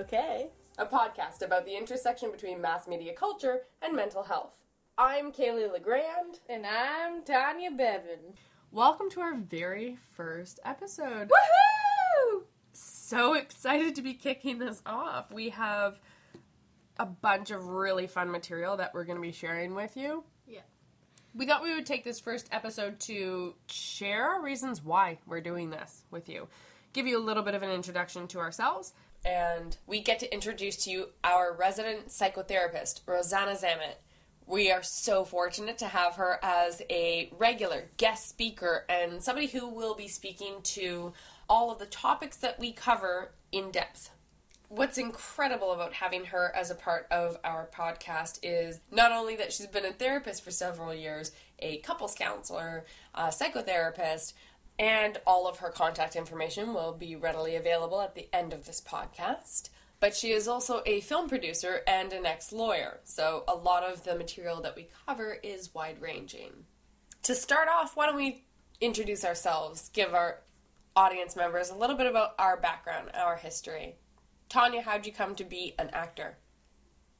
okay. a podcast about the intersection between mass media culture and mental health. I'm Kaylee LeGrand. And I'm Tanya Bevan. Welcome to our very first episode. Woohoo! So excited to be kicking this off. We have a bunch of really fun material that we're going to be sharing with you. Yeah. We thought we would take this first episode to share our reasons why we're doing this with you, give you a little bit of an introduction to ourselves, And we get to introduce to you our resident psychotherapist, Rosanna Zamet. We are so fortunate to have her as a regular guest speaker and somebody who will be speaking to all of the topics that we cover in depth. What's incredible about having her as a part of our podcast is not only that she's been a therapist for several years, a couples counselor, a psychotherapist, and all of her contact information will be readily available at the end of this podcast. But she is also a film producer and an ex lawyer, so a lot of the material that we cover is wide ranging. To start off, why don't we introduce ourselves, give our audience members a little bit about our background, our history. Tanya, how'd you come to be an actor?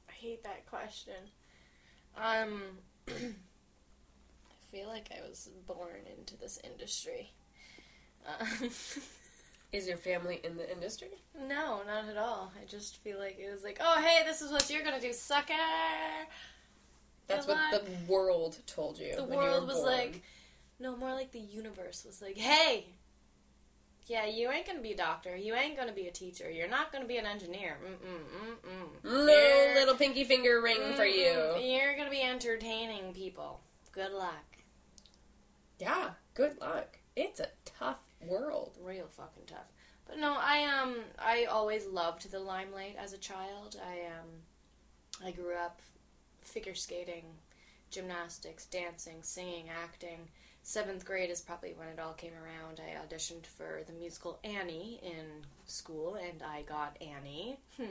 I hate that question. Um, I feel like I was born into this industry. Um, Is your family in the industry? no, not at all. I just feel like it was like, oh, hey, this is what you're gonna do, sucker. That's Good what luck. the world told you. The when you world was born. like, no, more like the universe was like, hey, yeah, you ain't gonna be a doctor. You ain't gonna be a teacher. You're not gonna be an engineer. Mm-mm, mm-mm. no You're- little pinky finger ring for you. Mm, You're gonna be entertaining people. Good luck. Yeah, good luck. It's a tough world. Real fucking tough. But no, I um I always loved the limelight as a child. I um I grew up figure skating, gymnastics, dancing, singing, acting. Seventh grade is probably when it all came around. I auditioned for the musical Annie in school, and I got Annie.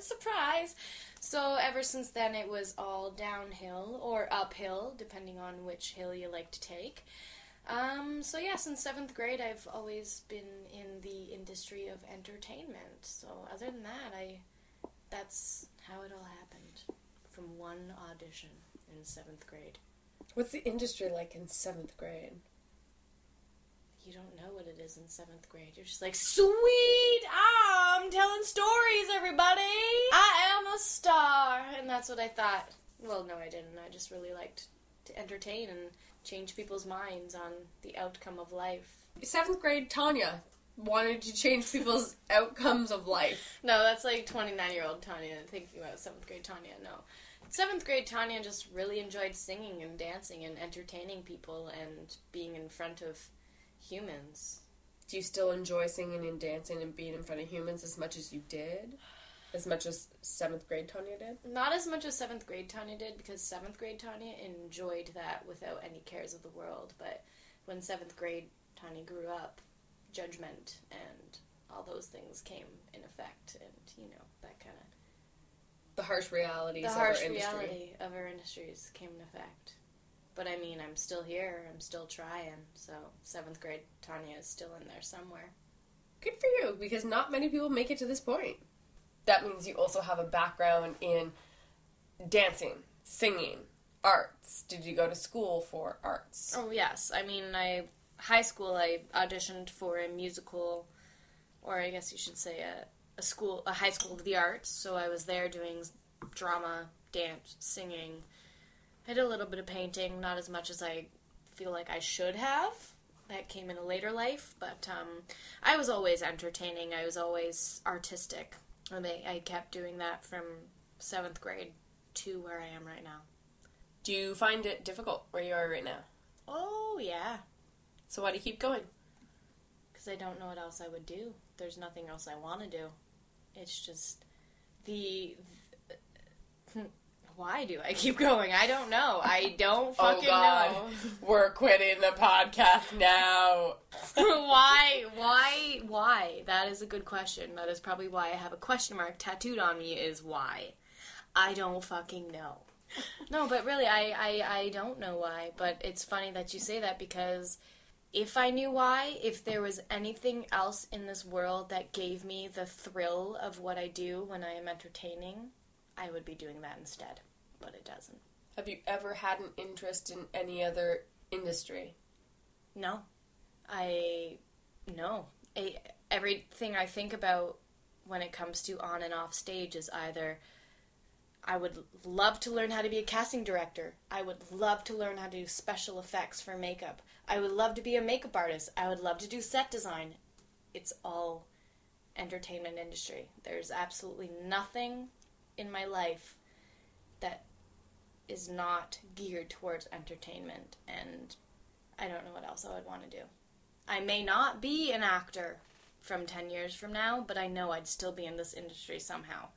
Surprise! So ever since then, it was all downhill or uphill, depending on which hill you like to take. Um, so yeah, since seventh grade, I've always been in the industry of entertainment. So other than that, I that's how it all happened from one audition in seventh grade. What's the industry like in seventh grade? You don't know what it is in seventh grade. You're just like, sweet, I'm telling stories, everybody. I am a star, and that's what I thought. Well, no, I didn't. I just really liked to entertain and change people's minds on the outcome of life. Seventh grade Tanya wanted to change people's outcomes of life. No, that's like 29 year old Tanya thinking about seventh grade Tanya. No. Seventh grade Tanya just really enjoyed singing and dancing and entertaining people and being in front of humans. Do you still enjoy singing and dancing and being in front of humans as much as you did? As much as seventh grade Tanya did? Not as much as seventh grade Tanya did because seventh grade Tanya enjoyed that without any cares of the world. But when seventh grade Tanya grew up, judgment and all those things came in effect, and you know that kind of The harsh realities the of harsh our industry. reality of our industries came in effect. But I mean, I'm still here. I'm still trying. So seventh grade Tanya is still in there somewhere. Good for you, because not many people make it to this point. That means you also have a background in dancing, singing, arts. Did you go to school for arts? Oh yes, I mean, I high school I auditioned for a musical, or I guess you should say a a school a high school of the arts. So I was there doing drama, dance, singing. I did a little bit of painting, not as much as I feel like I should have. That came in a later life, but um, I was always entertaining. I was always artistic, and I, I kept doing that from seventh grade to where I am right now. Do you find it difficult where you are right now? Oh yeah, So why do you keep going? because I don't know what else I would do. There's nothing else I want to do. It's just the. Why do I keep going? I don't know. I don't oh, fucking Oh, We're quitting the podcast now. why? Why? Why? That is a good question. That is probably why I have a question mark tattooed on me. Is why? I don't fucking know. No, but really, I, I, I don't know why. But it's funny that you say that because if I knew why, if there was anything else in this world that gave me the thrill of what I do when I am entertaining, I would be doing that instead. But it doesn't. Have you ever had an interest in any other industry? No. I. No. I, everything I think about when it comes to on and off stage is either I would love to learn how to be a casting director. I would love to learn how to do special effects for makeup. I would love to be a makeup artist. I would love to do set design. It's all entertainment industry. There's absolutely nothing in my life that is not geared towards entertainment and I don't know what else I would want to do. I may not be an actor from 10 years from now, but I know I'd still be in this industry somehow,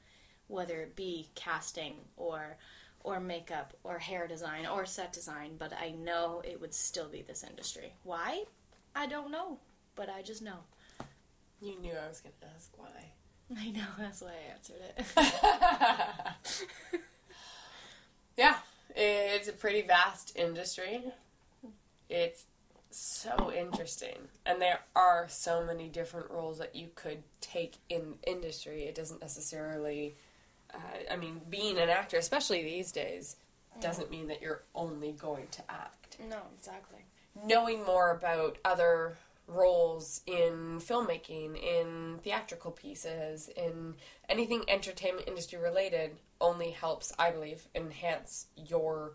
whether it be casting or or makeup or hair design or set design, but I know it would still be this industry. Why? I don't know, but I just know. You knew I was going to ask why. I know, that's why I answered it. yeah, it's a pretty vast industry. It's so interesting. And there are so many different roles that you could take in industry. It doesn't necessarily, uh, I mean, being an actor, especially these days, doesn't mean that you're only going to act. no, exactly. Knowing more about other roles in filmmaking, in theatrical pieces, in anything entertainment industry related only helps, I believe, enhance your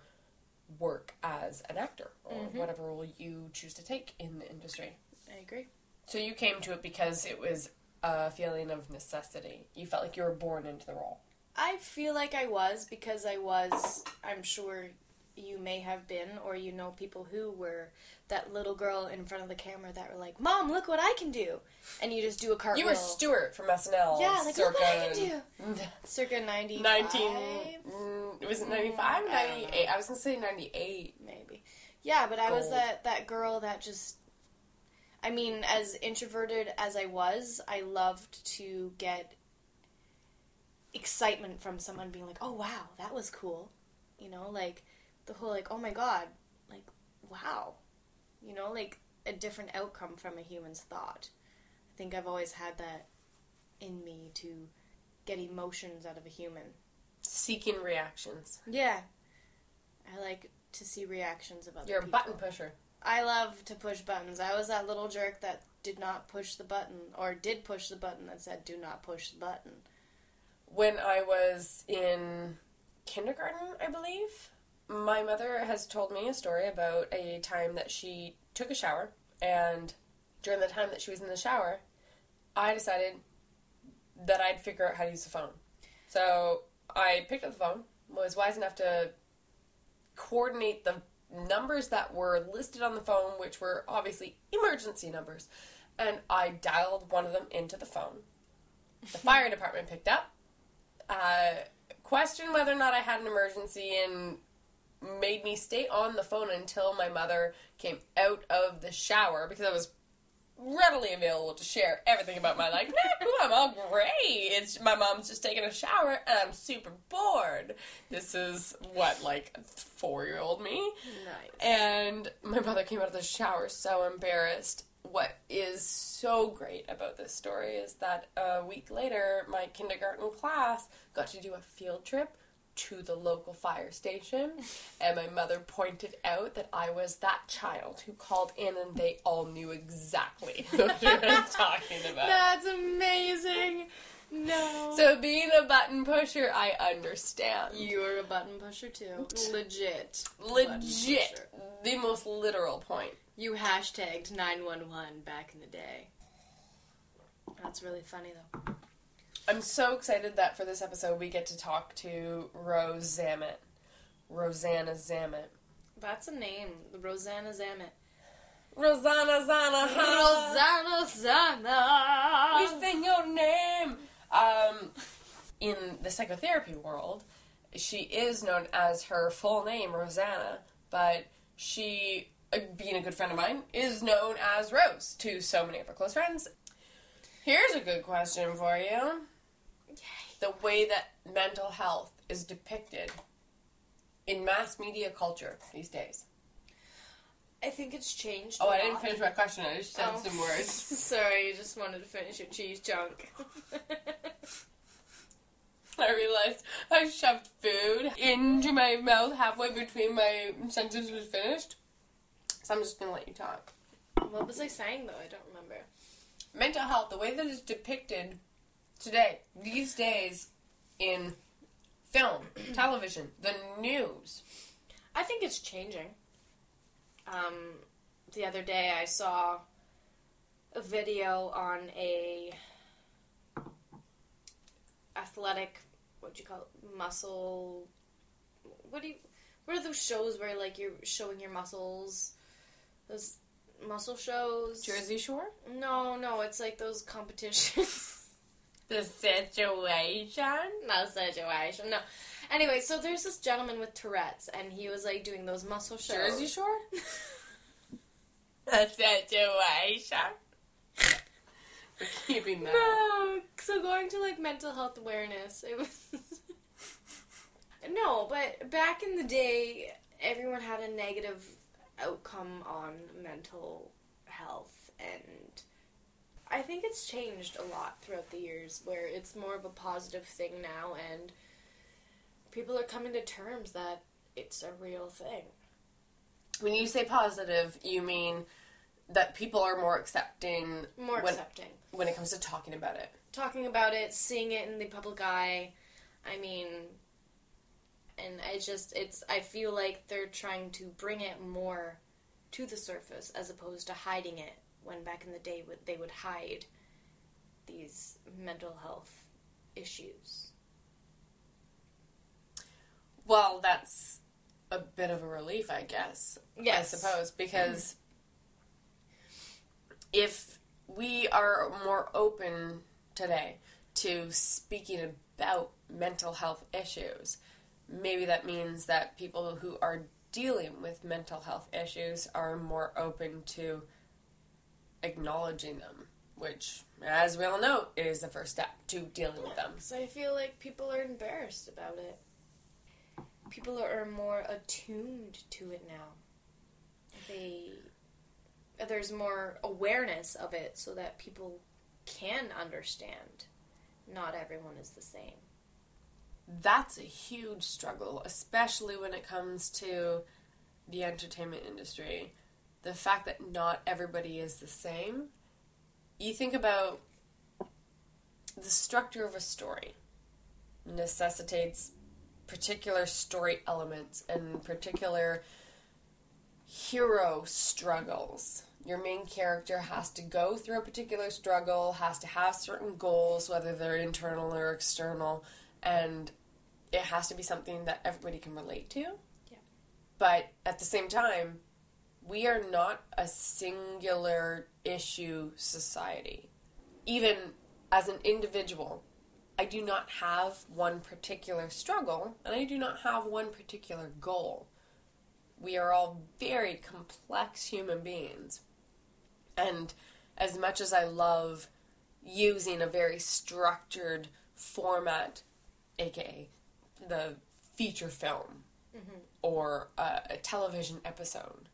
work as an actor or mm-hmm. whatever role you choose to take in the industry. I agree. So you came to it because it was a feeling of necessity. You felt like you were born into the role. I feel like I was because I was, I'm sure you may have been, or you know people who were that little girl in front of the camera that were like, Mom, look what I can do. And you just do a cartwheel. You were Stuart from SNL. Yeah, like, look what I can do. Circa 95. 19. mm, Was it ninety five? Ninety eight. I was going to say 98. Maybe. Yeah, but I was that, that girl that just. I mean, as introverted as I was, I loved to get excitement from someone being like, oh, wow, that was cool. You know, like the whole, like, oh my god, like, wow. You know, like a different outcome from a human's thought. I think I've always had that in me to get emotions out of a human. Seeking reactions. Yeah. I like to see reactions of other You're a people. button pusher. I love to push buttons. I was that little jerk that did not push the button, or did push the button that said, do not push the button. When I was in kindergarten, I believe, my mother has told me a story about a time that she took a shower, and during the time that she was in the shower, I decided that I'd figure out how to use the phone. So I picked up the phone, was wise enough to coordinate the numbers that were listed on the phone, which were obviously emergency numbers, and I dialed one of them into the phone. The fire department picked up, uh, questioned whether or not I had an emergency, and made me stay on the phone until my mother came out of the shower because I was readily available to share everything about my life. Nah, cool, I'm all great. It's my mom's just taking a shower and I'm super bored. This is what like four year old me. Nice. And my mother came out of the shower so embarrassed. What is so great about this story is that a week later, my kindergarten class got to do a field trip to the local fire station, and my mother pointed out that I was that child who called in, and they all knew exactly what she was talking about. That's amazing. No. So, being a button pusher, I understand. you're a button pusher too. Legit. Legit, the most literal point. You hashtagged 911 back in the day. That's really funny though. I'm so excited that for this episode we get to talk to Rose Zamet. Rosanna Zamet. That's a name. Rosanna Zamet. Rosanna Zana. Rosanna Zana. We sing your name. Um, in the psychotherapy world, she is known as her full name, Rosanna, but she, uh, being a good friend of mine, is known as Rose to so many of her close friends. Here's a good question for you. The way that mental health is depicted in mass media culture these days. I think it's changed. Oh, I didn't finish my question. I just said Oh. some words. Sorry, you just wanted to finish your cheese chunk. I realized I shoved food into my mouth halfway between my sentence was finished. So I'm just gonna let you talk. what was I saying though? I don't remember. Mental health, the way that it's depicted today, these days, in film, television, the news. I think it's changing. Um, the other day I saw a video on a athletic, what do you call it, muscle. What do you? What are those shows where like you're showing your muscles? Those muscle shows. Jersey Shore? No, no, it's like those competitions. The situation? no situation. No. Anyway, so there's this gentleman with Tourette's, and he was like doing those muscle shows. Jersey Shore? The situation. We're keeping that. No, so going to like mental health awareness, it was. no, but back in the day, everyone had a negative outcome on mental health, and I think it's changed a lot throughout the years, where it's more of a positive thing now, and people are coming to terms that it's a real thing. When you say positive, you mean that people are more accepting More when, accepting. when it comes to talking about it. talking about it, seeing it in the public eye. I mean, and I just it's I feel like they're trying to bring it more to the surface as opposed to hiding it when back in the day would they would hide these mental health issues. Well, that's a bit of a relief, I guess. Yes. I suppose because if we are more open today to speaking about mental health issues, maybe that means that people who are dealing with mental health issues are more open to acknowledging them, which, as we all know, is the first step to dealing with them. So I feel like people are embarrassed about it. People are more attuned to it now. They there's more awareness of it so that people can understand. Not everyone is the same. that's a huge struggle, especially when it comes to the entertainment industry. The fact that not everybody is the same. You think about the structure of a story necessitates particular story elements and particular hero struggles. Your main character has to go through a particular struggle, has to have certain goals, whether they're internal or external, and it has to be something that everybody can relate to. Yeah. But at the same time, we are not a singular issue society. Even as an individual, I do not have one particular struggle and I do not have one particular goal. We are all very complex human beings. And as much as I love using a very structured format, aka the feature film mm-hmm. or a, a television episode,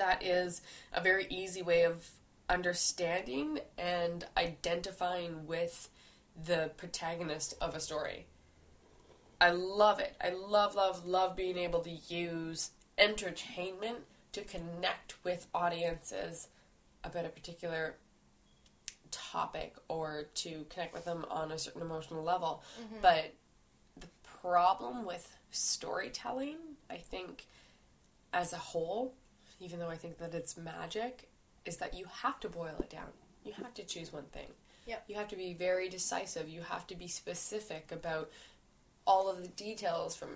that is a very easy way of understanding and identifying with the protagonist of a story. I love it. I love, love, love being able to use entertainment to connect with audiences about a particular topic or to connect with them on a certain emotional level. Mm-hmm. But the problem with storytelling, I think, as a whole, even though I think that it's magic, is that you have to boil it down. You have to choose one thing. Yep. You have to be very decisive. You have to be specific about all of the details from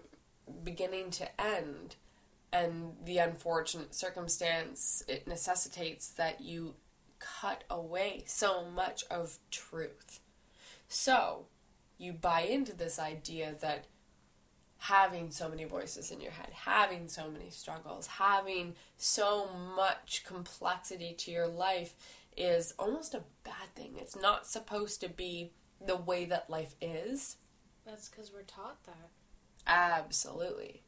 beginning to end. And the unfortunate circumstance, it necessitates that you cut away so much of truth. So, you buy into this idea that having so many voices in your head, having so many struggles, having so much complexity to your life is almost a bad thing. It's not supposed to be the way that life is. That's because we're taught that. Absolutely.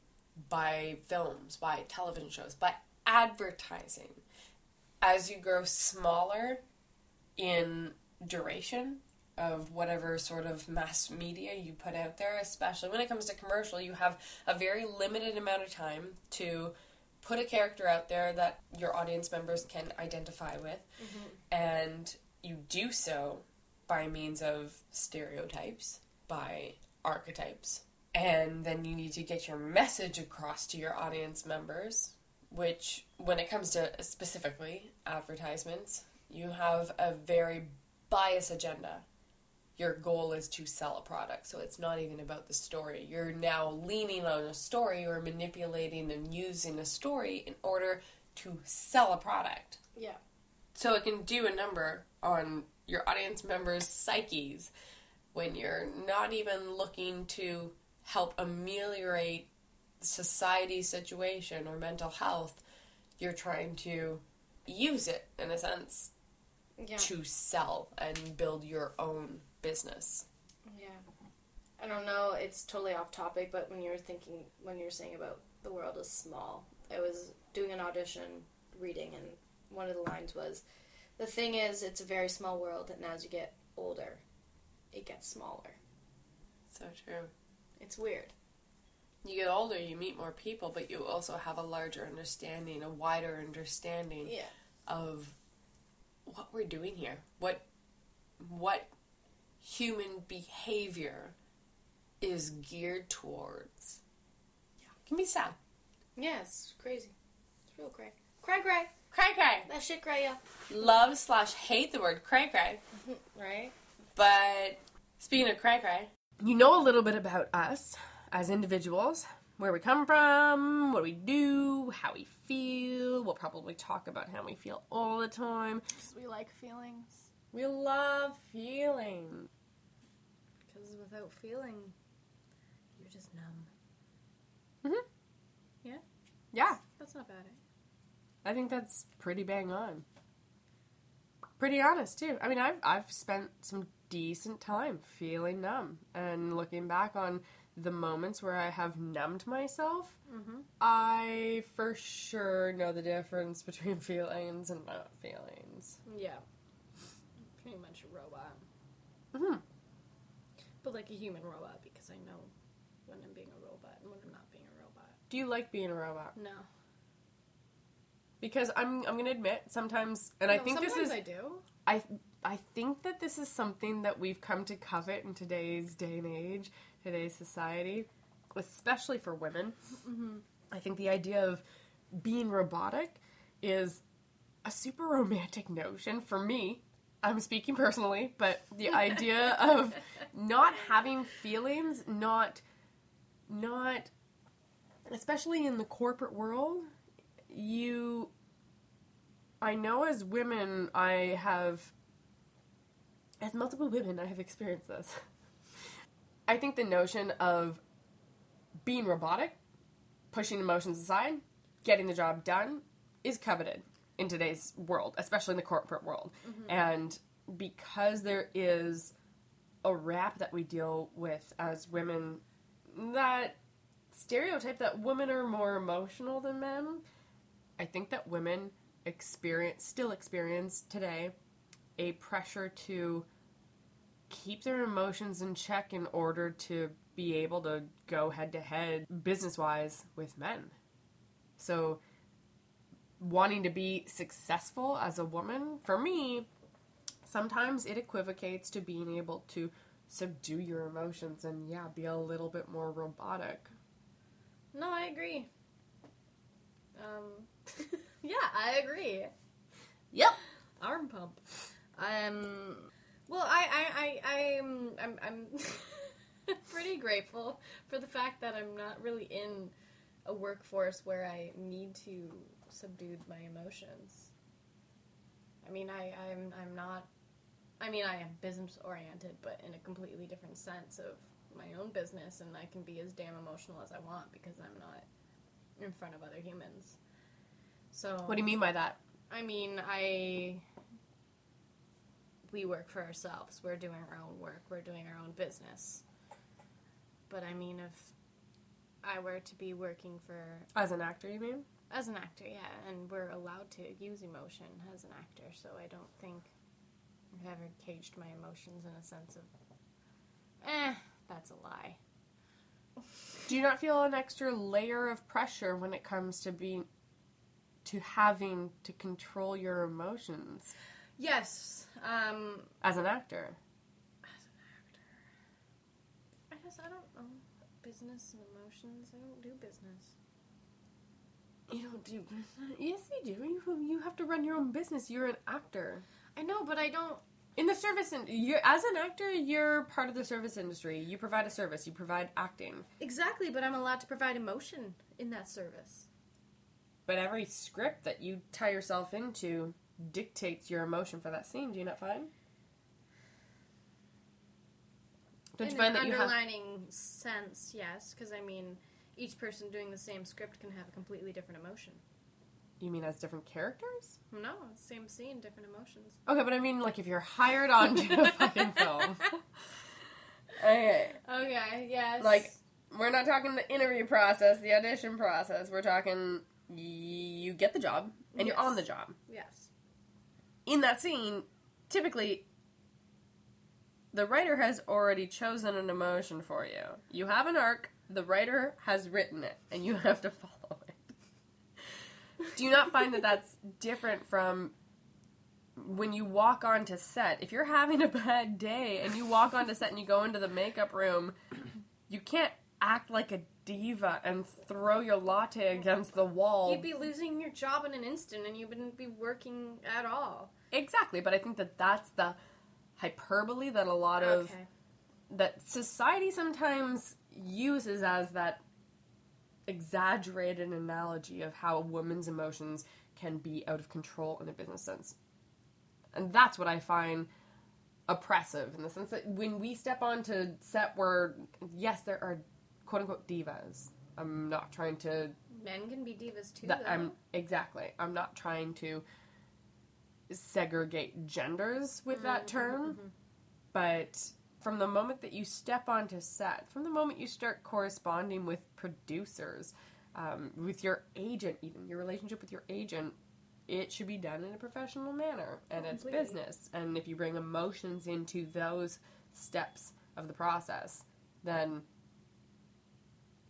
By films, by television shows, by advertising, as you grow smaller in duration of whatever sort of mass media you put out there, especially when it comes to commercial, you have a very limited amount of time to put a character out there that your audience members can identify with, mm-hmm. and you do so by means of stereotypes, by archetypes. And then you need to get your message across to your audience members, which, when it comes to specifically advertisements, you have a very biased agenda. Your goal is to sell a product, so it's not even about the story. You're now leaning on a story or manipulating and using a story in order to sell a product. Yeah. So it can do a number on your audience members' psyches when you're not even looking to help ameliorate society's situation or mental health. You're trying to use it, in a sense, Yeah. to sell and build your own business. Yeah. I don't know, it's totally off topic, but when you were thinking, when you were saying about the world is small, I was doing an audition reading, and one of the lines was, The thing is, it's a very small world, and as you get older, it gets smaller. So true. It's weird. You get older, you meet more people, but you also have a larger understanding, a wider understanding Yeah. of what we're doing here. What what human behavior is geared towards. Yeah. It Can be sad. Yeah, it's crazy. It's real cray. Cray cray. Cray cray. That shit cray, yeah. Love slash hate the word cray cray. Right? But speaking of cray cray, You know a little bit about us as individuals, where we come from, what we do, how we feel. We'll probably talk about how we feel all the time. we like feelings. We love feeling. Without feeling, you're just numb. Mm-hmm. Yeah, Yeah. That's not bad. Eh? I think that's pretty bang on. Pretty honest too. I mean, I've I've spent some decent time feeling numb and looking back on the moments where I have numbed myself. Mm-hmm. I for sure know the difference between feelings and not feelings. Yeah. Pretty much a robot. Mhm. But like a human robot because I know when I'm being a robot and when I'm not being a robot. Do you like being a robot? No. Because I'm I'm gonna admit sometimes, and I No, think this is I do. I I think that this is something that we've come to covet in today's day and age, today's society, especially for women. Mm-hmm. I think the idea of being robotic is a super romantic notion for me. I'm speaking personally, but the idea of not having feelings, not not especially in the corporate world, you I know as women, I have, as multiple women, I have experienced this. I think the notion of being robotic, pushing emotions aside, getting the job done, is coveted in today's world, especially in the corporate world. Mm-hmm. And because there is a rap that we deal with as women, that stereotype that women are more emotional than men, I think that women experience still experience today a pressure to keep their emotions in check in order to be able to go head to head business wise with men. So wanting to be successful as a woman, for me, sometimes it equivocates to being able to subdue your emotions and yeah, be a little bit more robotic. No, I agree. Um, yeah, I agree. Yep. Arm pump. Um, well, I, I, I, I'm, I'm, I'm pretty grateful for the fact that I'm not really in a workforce where I need to subdue my emotions. I mean, I, I'm, I'm not. I mean, I am business oriented, but in a completely different sense of my own business, and I can be as damn emotional as I want because I'm not in front of other humans. So What do you mean by that? I mean, I. We work for ourselves. We're doing our own work. We're doing our own business. But I mean, if I were to be working for As an actor, you mean? As an actor, yeah, and we're allowed to use emotion as an actor, so I don't think I've ever caged my emotions in a sense of, eh, that's a lie. Do you not feel an extra layer of pressure when it comes to being to having to control your emotions Yes, um, as an actor? as an actor, I guess I don't know business and emotions. I don't do business. You don't do business. Yes, you do. You you have to run your own business. You're an actor. I know, but I don't. In the service, in, you're as an actor, you're part of the service industry. You provide a service. You provide acting. Exactly, but I'm allowed to provide emotion in that service. But every script that you tie yourself into dictates your emotion for that scene. Do you not find? Don't in you find that you have? underlining sense, yes, because I mean, each person doing the same script can have a completely different emotion. You mean as different characters? No, same scene, different emotions. Okay, but I mean like if you're hired onto a fucking film. Okay, Okay, yes. like we're not talking the interview process, the audition process. We're talking you get the job and you're on the job. yes, in that scene, typically the writer has already chosen an emotion for you. You have an arc, the writer has written it, and you have to follow it. Do you not find that that's different from when you walk onto set? If you're having a bad day and you walk onto set and you go into the makeup room, you can't act like a diva and throw your latte against the wall. you'd be losing your job in an instant, and you wouldn't be working at all. Exactly, but I think that that's the hyperbole that a lot of Okay. that society sometimes uses as that exaggerated analogy of how a woman's emotions can be out of control in a business sense. And that's what I find oppressive in the sense that when we step onto set where yes, there are quote unquote divas. I'm not trying to Men can be divas too. I'm exactly. I'm not trying to segregate genders with that mm, mm, term, mm, but from the moment that you step onto set, from the moment you start corresponding with producers, um, with your agent, even your relationship with your agent, it should be done in a professional manner, and it's Completely. business. And if you bring emotions into those steps of the process, then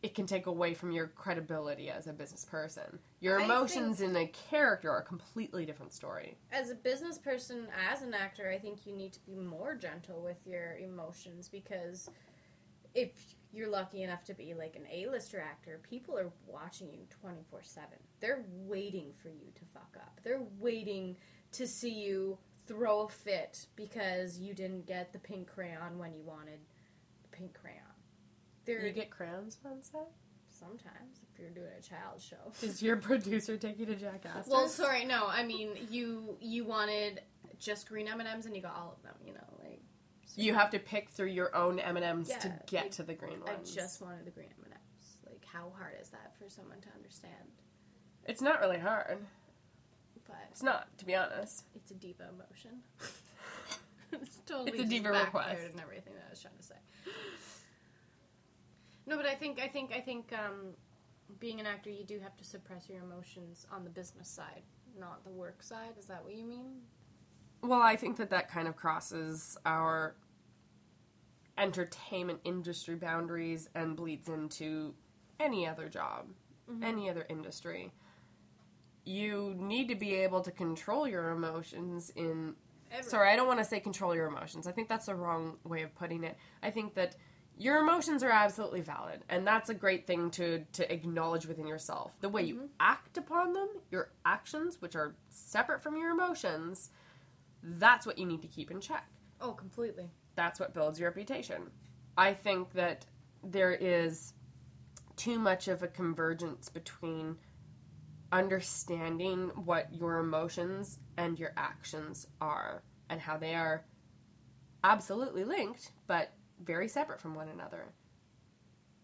it can take away from your credibility as a business person. Your emotions in a character are a completely different story. as a business person, as an actor, I think you need to be more gentle with your emotions because if you're lucky enough to be like an A-lister actor, people are watching you 24/7. They're waiting for you to fuck up. They're waiting to see you throw a fit because you didn't get the pink crayon when you wanted the pink crayon. They're You get crayons on set? sometimes if you're doing a child show. Does your producer take you to Jackass? Well, sorry, no. I mean, you you wanted just green M and M's, and you got all of them. You know, like so You have to pick through your own M and M's to get like, to the green ones. I just wanted the green M and M's. Like, how hard is that for someone to understand? It's not really hard. But It's not, to be honest. it's a diva emotion. it's totally It's a backfired request. and everything that I was trying to say. No, but I think I think I think um, being an actor, you do have to suppress your emotions on the business side, not the work side. Is that what you mean? Well, I think that that kind of crosses our entertainment industry boundaries and bleeds into any other job, any other industry. You need to be able to control your emotions in Every- Sorry, I don't want to say control your emotions. I think that's the wrong way of putting it. I think that your emotions are absolutely valid, and that's a great thing to to acknowledge within yourself. The way you mm-hmm. act upon them, your actions, which are separate from your emotions, that's what you need to keep in check. Oh, completely. That's what builds your reputation. I think that there is too much of a convergence between understanding what your emotions and your actions are and how they are absolutely linked but very separate from one another.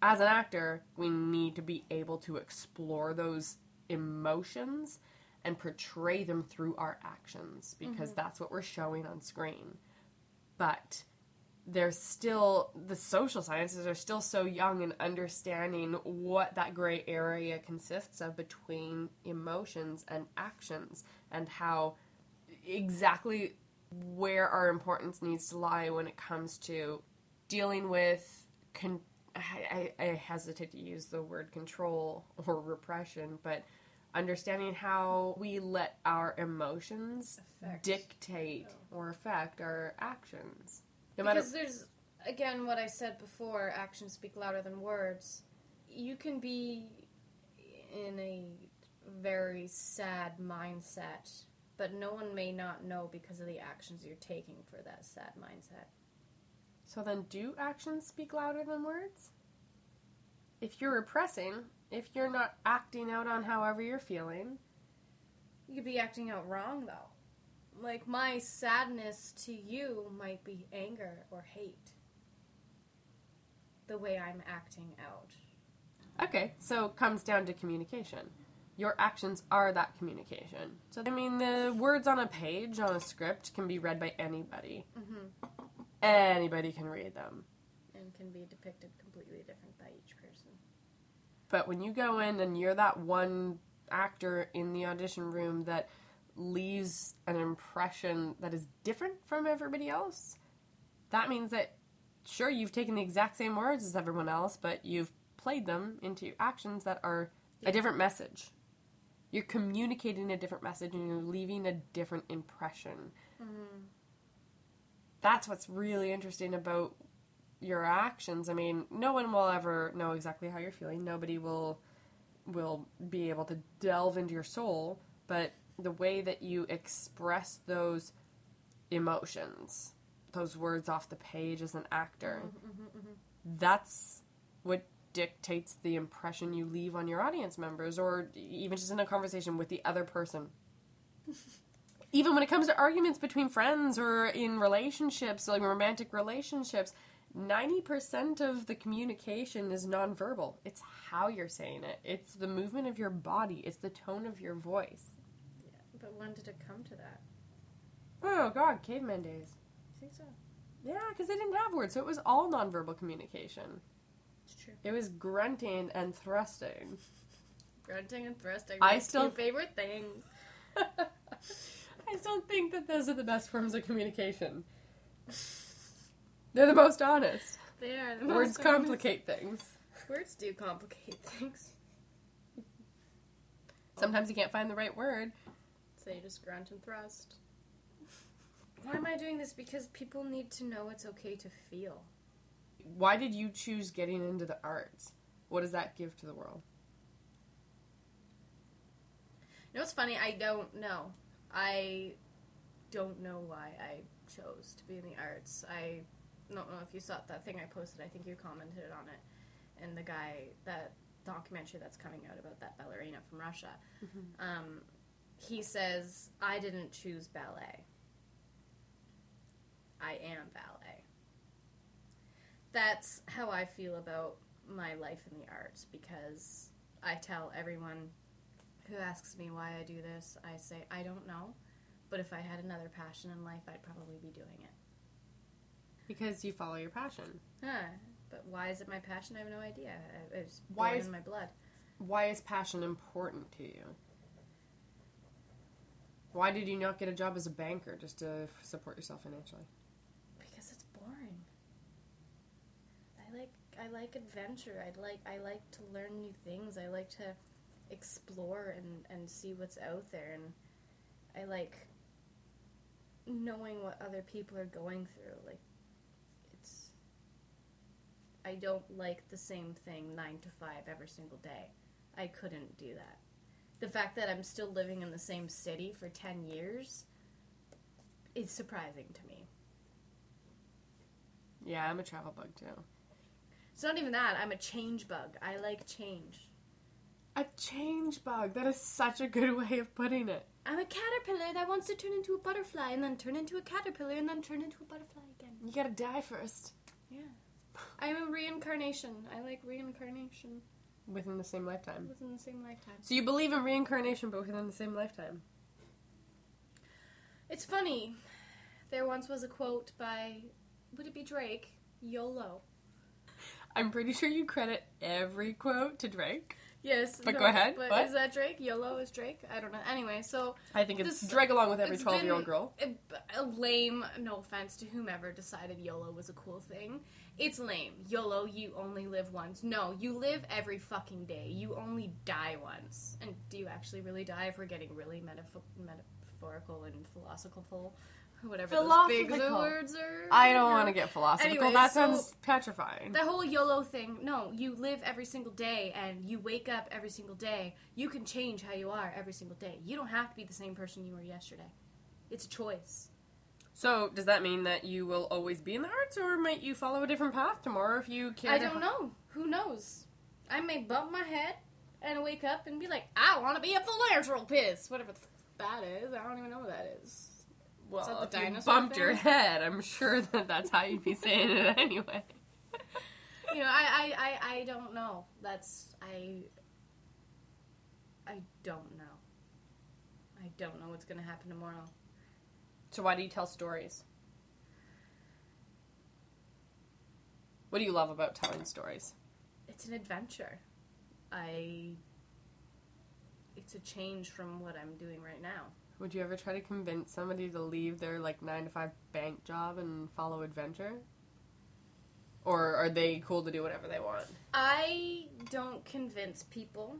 As an actor, we need to be able to explore those emotions and portray them through our actions because mm-hmm. that's what we're showing on screen. But there's still the social sciences are still so young in understanding what that gray area consists of between emotions and actions and how exactly where our importance needs to lie when it comes to dealing with con- I, I, I hesitate to use the word control or repression but understanding how we let our emotions Affect. dictate oh. or affect our actions no matter Because there's again what I said before: actions speak louder than words. You can be in a very sad mindset, but no one may not know because of the actions you're taking for that sad mindset. So then, do actions speak louder than words? If you're repressing, if you're not acting out on however you're feeling, You could be acting out wrong though. Like my sadness to you might be anger or hate. The way I'm acting out. okay, so it comes down to communication. Your actions are that communication. So, I mean, the words on a page, on a script, can be read by anybody. Mm-hmm. Anybody can read them. And can be depicted completely different by each person. But when you go in and you're that one actor in the audition room that leaves an impression that is different from everybody else, that means that sure you've taken the exact same words as everyone else, but you've played them into actions that are a different message. You're communicating a different message and you're leaving a different impression. Mm-hmm. That's what's really interesting about your actions. I mean, no one will ever know exactly how you're feeling. Nobody will will be able to delve into your soul, but the way that you express those emotions, those words off the page as an actor, mm-hmm, mm-hmm, mm-hmm. that's what dictates the impression you leave on your audience members or even just in a conversation with the other person. even when it comes to arguments between friends or in relationships, like romantic relationships, 90% of the communication is nonverbal. It's how you're saying it, it's the movement of your body, it's the tone of your voice. Yeah, But when did it come to that? Oh, God, caveman days. I think so. Yeah, because they didn't have words, so it was all nonverbal communication. It's true. It was grunting and thrusting. Grunting and thrusting. I my still- two favorite things. I don't think that those are the best forms of communication. They're the most honest. They are the Words most honest. complicate things. Words do complicate things. Sometimes you can't find the right word. So you just grunt and thrust. Why am I doing this? Because people need to know it's okay to feel. Why did you choose getting into the arts? What does that give to the world? You know what's funny? I don't know. I don't know why I chose to be in the arts. I don't know if you saw that thing I posted. I think you commented on it. And the guy, that documentary that's coming out about that ballerina from Russia, um, he says, I didn't choose ballet. I am ballet. That's how I feel about my life in the arts because I tell everyone who asks me why I do this, I say, I don't know. But if I had another passion in life, I'd probably be doing it. Because you follow your passion. Huh. But why is it my passion? I have no idea. It's Why is- in my blood. Why is passion important to you? Why did you not get a job as a banker just to support yourself financially? Because it's boring. I like I like adventure. I like I like to learn new things. I like to explore and, and see what's out there and I like knowing what other people are going through. Like it's I don't like the same thing 9 to 5 every single day. I couldn't do that. The fact that I'm still living in the same city for 10 years is surprising to me. Yeah, I'm a travel bug too. It's not even that. I'm a change bug. I like change. A change bug. That is such a good way of putting it. I'm a caterpillar that wants to turn into a butterfly and then turn into a caterpillar and then turn into a butterfly again. You gotta die first. Yeah. I'm a reincarnation. I like reincarnation Within the same lifetime. within the same lifetime. So you believe in reincarnation, but within the same lifetime. It's funny. There once was a quote by would it be Drake? YOLO. I'm pretty sure you credit every quote to Drake. Yes, But go ahead, But what? is that Drake? YOLO is Drake? I don't know. Anyway, so I think it's This- drag along with every 12 year old girl. A, a lame. No offense to whomever decided YOLO was a cool thing. It's lame. YOLO, you only live once. No, you live every fucking day. You only die once. And do you actually really die if we're getting really metaph- metaphorical and philosophical? Whatever those big words are. I don't want to get philosophical. Anyway, that so- sounds petrifying. The whole YOLO thing, no, you live every single day and you wake up every single day. You can change how you are every single day. You don't have to be the same person you were yesterday. It's a choice. So, does that mean that you will always be in the arts, or might you follow a different path tomorrow if you care? I don't know. Who knows? I may bump my head and wake up and be like, I want to be a philanthropist. Whatever the f- that is. I don't even know what that is. Well, if you dinosaur bumped your head, I'm sure that that's how you'd be saying it anyway. You know, I, I, I, I don't know. That's, I, I don't know. I don't know what's going to happen tomorrow. So, why do you tell stories? What do you love about telling stories? it's an adventure. I it's a change from what I'm doing right now. Would you ever try to convince somebody to leave their like nine to five bank job and follow adventure? Or are they cool to do whatever they want? I don't convince people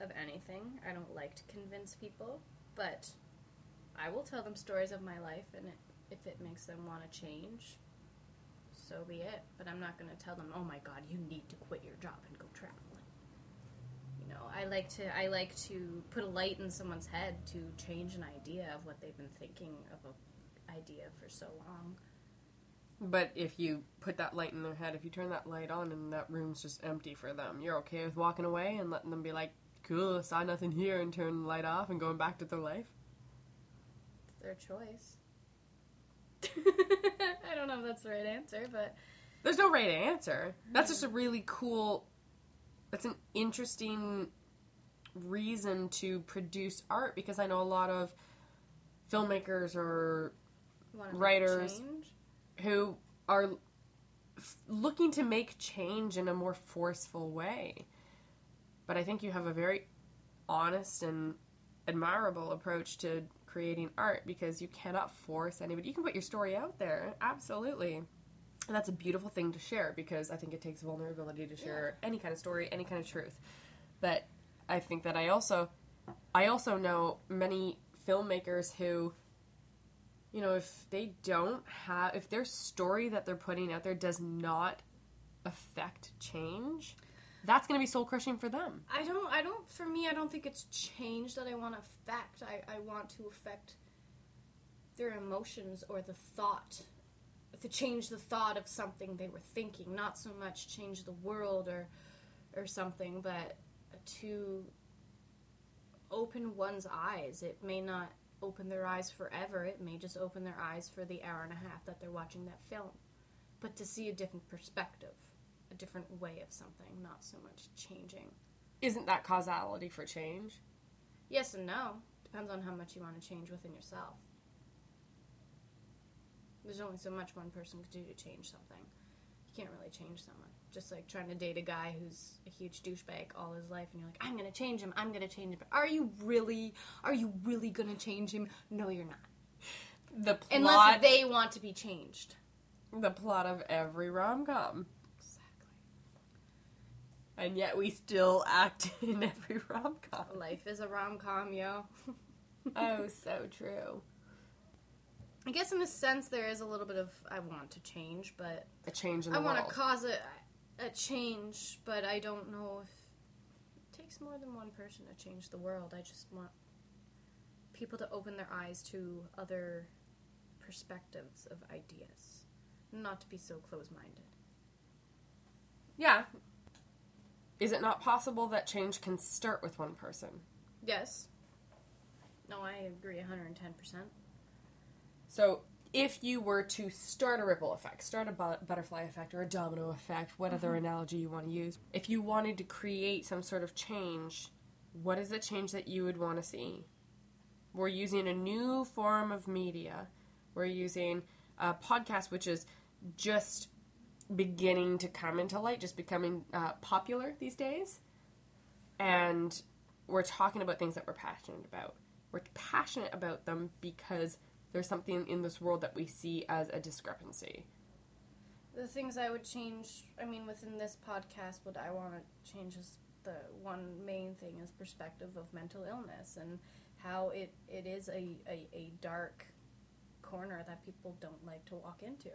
of anything. I don't like to convince people, but I will tell them stories of my life and it, if it makes them want to change, so be it. But I'm not going to tell them, "Oh my god, you need to quit your job and go traveling." You know, I like to I like to put a light in someone's head to change an idea of what they've been thinking of a idea for so long. But if you put that light in their head, if you turn that light on and that room's just empty for them, you're okay with walking away and letting them be like, cool, saw nothing here, and turn the light off and going back to their life? It's their choice. I don't know if that's the right answer, but There's no right answer. That's just a really cool. That's an interesting reason to produce art because I know a lot of filmmakers or Writers. who are f- looking to make change in a more forceful way. But I think you have a very honest and admirable approach to creating art because you cannot force anybody. You can put your story out there, absolutely. And that's a beautiful thing to share because I think it takes vulnerability to share any kind of story, any kind of truth. But I think that I also I also know many filmmakers who you know, if they don't have, if their story that they're putting out there does not affect change, that's going to be soul crushing for them. I don't. I don't. For me, I don't think it's change that I want to affect. I, I want to affect their emotions or the thought, to change the thought of something they were thinking. Not so much change the world or or something, but to open one's eyes. It may not open their eyes forever. It may just open their eyes for the hour and a half that they're watching that film. But to see a different perspective, a different way of something, not so much changing. Isn't that causality for change? Yes and no. Depends on how much you want to change within yourself. There's only so much one person can do to change something. You can't really change someone. Just like trying to date a guy who's a huge douchebag all his life, and you're like, I'm gonna change him. I'm gonna change him. But are you really? Are you really gonna change him? No, you're not. The plot, Unless they want to be changed. the plot of every rom com, Exactly. and yet we still act in every rom com. Life is a rom com, yo. oh, so true. I guess in a sense there is a little bit of I want to change, but A change in the I want to cause a a change, but I don't know if it takes more than one person to change the world. I just want people to open their eyes to other perspectives of ideas, not to be so close-minded. yeah. Is it not possible that change can start with one person? Yes. No, I agree 110%. So, if you were to start a ripple effect, start a bu- butterfly effect or a domino effect, what other analogy you want to use, if you wanted to create some sort of change, what is the change that you would want to see? We're using a new form of media. We're using a podcast, which is just beginning to come into light, just becoming uh, popular these days. And we're talking about things that we're passionate about. We're passionate about them because there's something in this world that we see as a discrepancy. The things I would change, I mean, within this podcast, what I want to change is the one main thing is perspective of mental illness and how it, it is a, a, a dark corner that people don't like to walk into.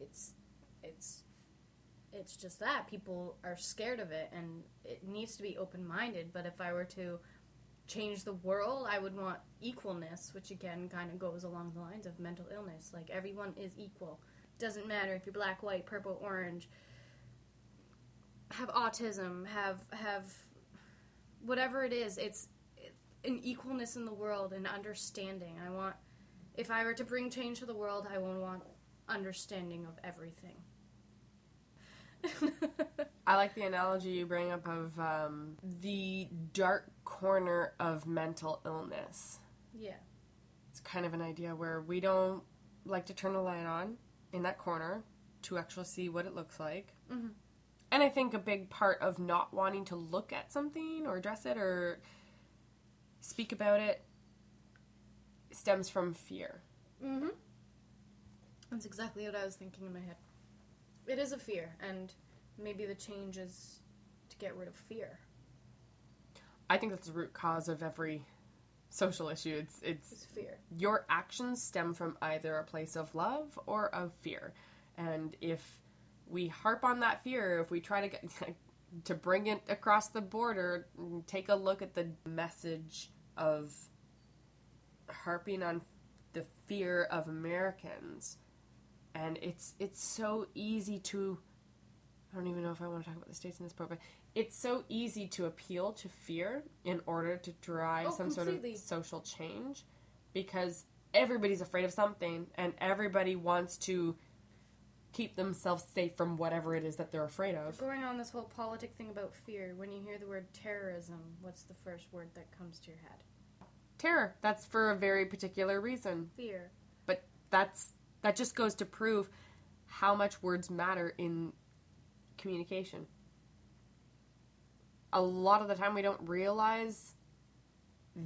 It's it's it's just that people are scared of it and it needs to be open-minded but if i were to change the world i would want equalness which again kind of goes along the lines of mental illness. Like everyone is equal. Doesn't matter if you're black white purple orange. Have autism have have whatever it is it's an equalness in the world and understanding. I want if i were to bring change to the world i would want understanding of everything I like the analogy you bring up of um, the dark corner of mental illness. yeah. It's kind of an idea where we don't like to turn a light on in that corner to actually see what it looks like. Mhm. And I think a big part of not wanting to look at something or address it or speak about it stems from fear. Mm-hmm. That's exactly what I was thinking in my head. It is a fear, and maybe the change is to get rid of fear. I think that's the root cause of every social issue. It's it's It's fear. your actions stem from either a place of love or of fear. And if we harp on that fear, if we try to get to bring it across the border, take a look at the message of harping on the fear of Americans. And it's it's so easy to I don't even know if I want to talk about the states in this program. It's so easy to appeal to fear in order to drive Oh, some sort of social change because everybody's afraid of something and everybody wants to keep themselves safe from whatever it is that they're afraid of. Going on this whole politic thing about fear, when you hear the word terrorism, what's the first word that comes to your head? Terror. That's for a very particular reason. Fear. But that's that just goes to prove how much words matter in communication. A lot of the time we don't realize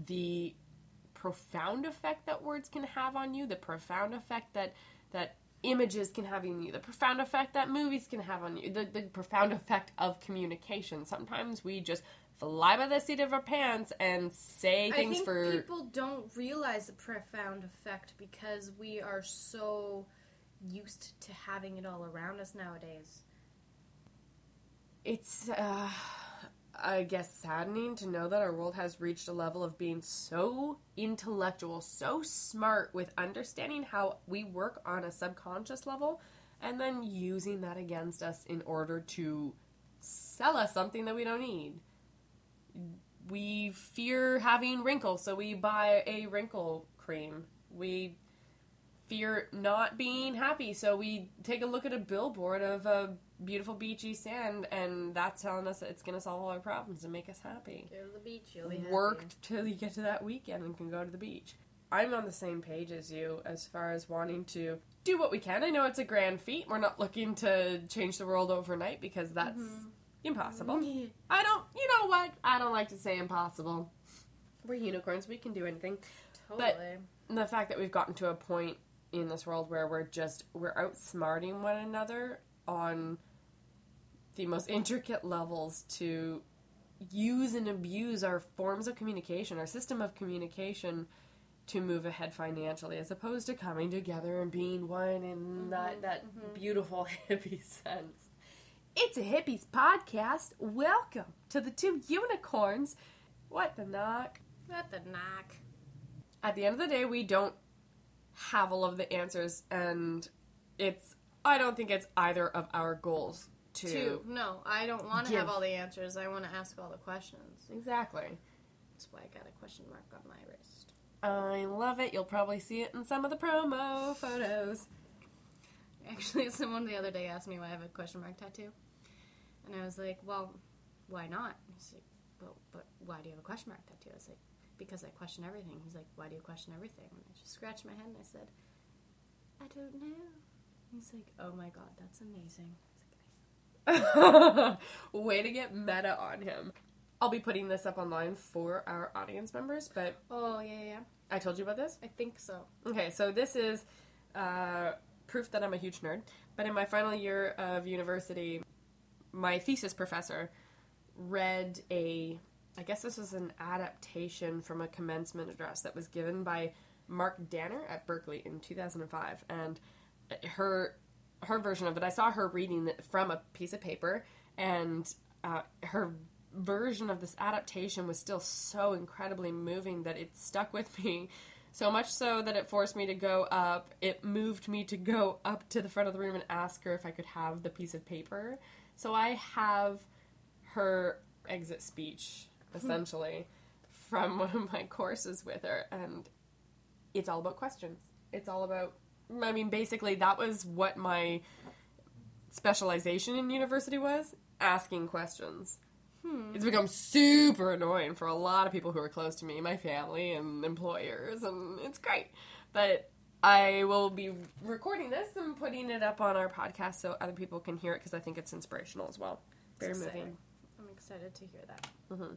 the profound effect that words can have on you, the profound effect that that images can have on you, the profound effect that movies can have on you, the, the profound effect of communication. Sometimes we just fly by the seat of our pants and say I things think for people don't realize the profound effect because we are so used to having it all around us nowadays. It's uh, i guess saddening to know that our world has reached a level of being so intellectual so smart with understanding how we work on a subconscious level and then using that against us in order to sell us something that we don't need. We fear having wrinkles so we buy a wrinkle cream. We fear not being happy so we take a look at a billboard of a beautiful beachy sand and that's telling us that it's going to solve all our problems and make us happy. Go to the beach, you'll be work happy. till you get to that weekend and can go to the beach. I'm on the same page as you as far as wanting to do what we can. I know it's a grand feat. We're not looking to change the world overnight because that's mm-hmm. impossible. Mm-hmm. I don't you know what? I don't like to say impossible. We're unicorns. We can do anything. Totally. the fact that we've gotten to a point in this world where we're just we're outsmarting one another on the most intricate levels to use and abuse our forms of communication, our system of communication to move ahead financially as opposed to coming together and being one in mm-hmm, that, that beautiful hippie sense. It's a hippies podcast. Welcome to the two unicorns. What the knock? What the knock? at the end of the day, we don't have all of the answers, and it's I don't think it's either of our goals to Two. No, I don't want to have all the answers. I want to ask all the questions. exactly. That's why I got a question mark on my wrist. I love it. You'll probably see it in some of the promo photos. Actually, someone the other day asked me why I have a question mark tattoo, and I was like, "Well, why not?" He's like, "Well, but why do you have a question mark tattoo?" I was like, "Because I question everything." He's like, "Why do you question everything?" And I just scratched my head and I said, "I don't know." He's like, oh my god, that's amazing. Way to get meta on him. I'll be putting this up online for our audience members, but Oh yeah, yeah. I told you about this? I think so. Okay, so this is uh, proof that I'm a huge nerd. But in my final year of university, my thesis professor read a, I guess this was an adaptation from a commencement address that was given by Mark Danner at Berkeley in 2005. And her her version of it, I saw her reading it from a piece of paper, and uh, her version of this adaptation was still so incredibly moving that it stuck with me. So much so that it forced me to go up it moved me to go up to the front of the room and ask her if i could have the piece of paper. So i have her exit speech essentially from one of my courses with her and it's all about questions. It's all about i mean basically that was what my specialization in university was asking questions hmm. it's become super annoying for a lot of people who are close to me, my family and employers, and it's great. But I will be recording this and putting it up on our podcast so other people can hear it because I think it's inspirational as well. Very moving. I'm excited to hear that. Mm-hmm.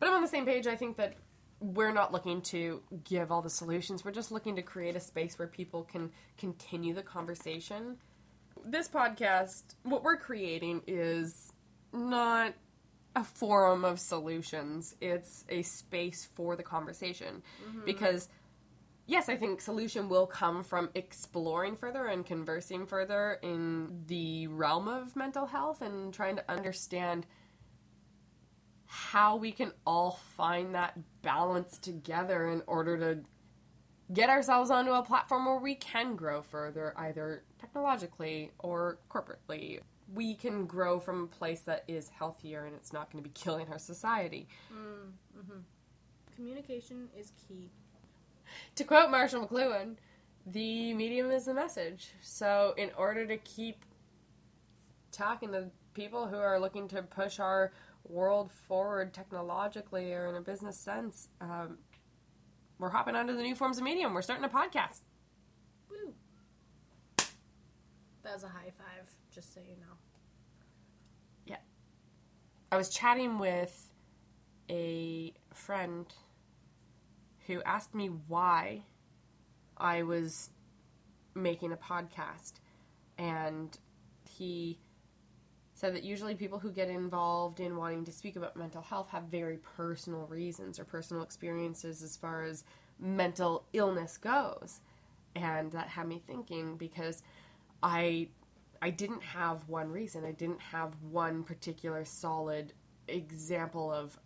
But I'm on the same page. I think that we're not looking to give all the solutions. We're just looking to create a space where people can continue the conversation. This podcast, what we're creating is not a forum of solutions. It's a space for the conversation. Mm-hmm. Because yes, I think solution will come from exploring further and conversing further in the realm of mental health and trying to understand how we can all find that balance together in order to get ourselves onto a platform where we can grow further, either technologically or corporately. We can grow from a place that is healthier and it's not going to be killing our society. Mm-hmm. Mm-hmm. Communication is key. To quote Marshall McLuhan, the medium is the message. So, in order to keep talking to people who are looking to push our world forward technologically or in a business sense, um, we're hopping onto the new forms of medium. We're starting a podcast. Woo. That was a high five, just so you know. Yeah. I was chatting with a friend who asked me why I was making a podcast. And he said that usually people who get involved in wanting to speak about mental health have very personal reasons or personal experiences as far as mental illness goes. And that had me thinking because I I didn't have one reason. I didn't have one particular solid example of,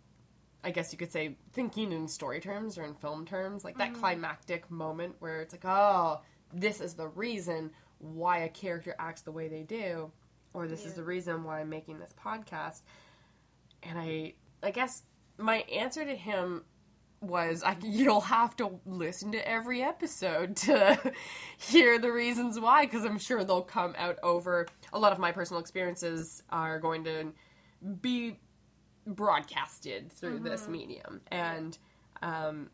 I guess you could say, thinking in story terms or in film terms, like that mm-hmm. climactic moment where it's like, oh, this is the reason why a character acts the way they do, or this is the reason why I'm making this podcast. And I, I guess my answer to him was I, you'll have to listen to every episode to hear the reasons why because i'm sure they'll come out over a lot of my personal experiences are going to be broadcasted through this medium. And um,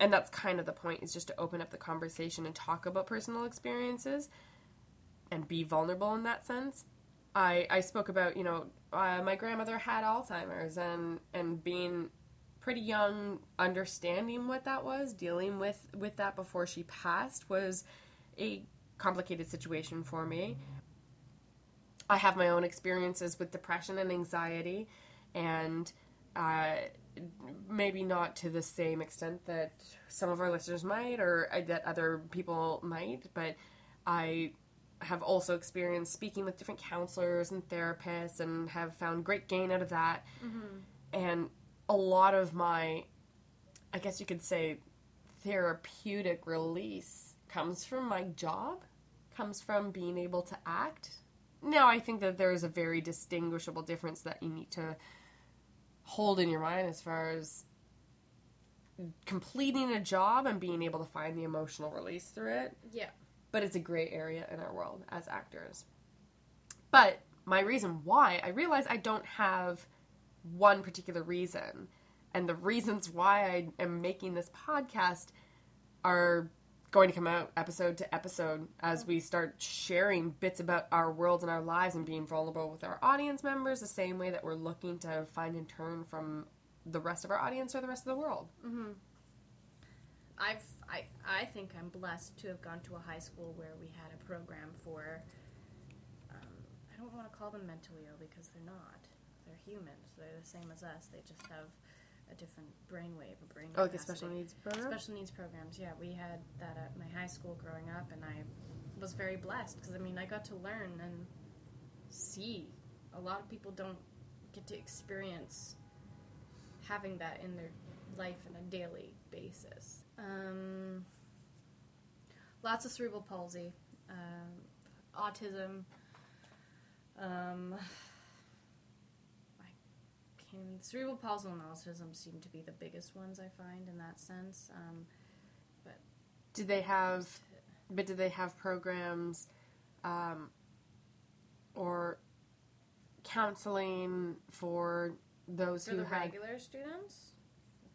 and that's kind of the point is just to open up the conversation and talk about personal experiences and be vulnerable in that sense i i spoke about you know uh, my grandmother had alzheimer's and and being pretty young understanding what that was dealing with with that before she passed was a complicated situation for me. I have my own experiences with depression and anxiety and uh, maybe not to the same extent that some of our listeners might or uh, that other people might but i have also experienced speaking with different counselors and therapists and have found great gain out of that. Mm-hmm. And a lot of my i guess you could say therapeutic release comes from my job comes from being able to act. Now i think that there is a very distinguishable difference that you need to hold in your mind as far as completing a job and being able to find the emotional release through it. Yeah. But it's a gray area in our world as actors. But my reason why, I realize I don't have one particular reason. And the reasons why I am making this podcast are going to come out episode to episode as we start sharing bits about our worlds and our lives and being vulnerable with our audience members the same way that we're looking to find and turn from the rest of our audience or the rest of the world. Mm-hmm. I've I I think I'm blessed to have gone to a high school where we had a program for. Um, I don't want to call them mentally ill because they're not. They're humans. They're the same as us. They just have a different brainwave, a brain. Oh, like a special needs program? Special needs programs. Yeah, we had that at my high school growing up, and I was very blessed because I mean I got to learn and see. A lot of people don't get to experience having that in their life on a daily basis. Um, lots of cerebral palsy, um, autism. Um, I can't cerebral palsy and autism seem to be the biggest ones I find in that sense. Um, but do they have, but do they have programs um, or counseling for those for who the had regular students,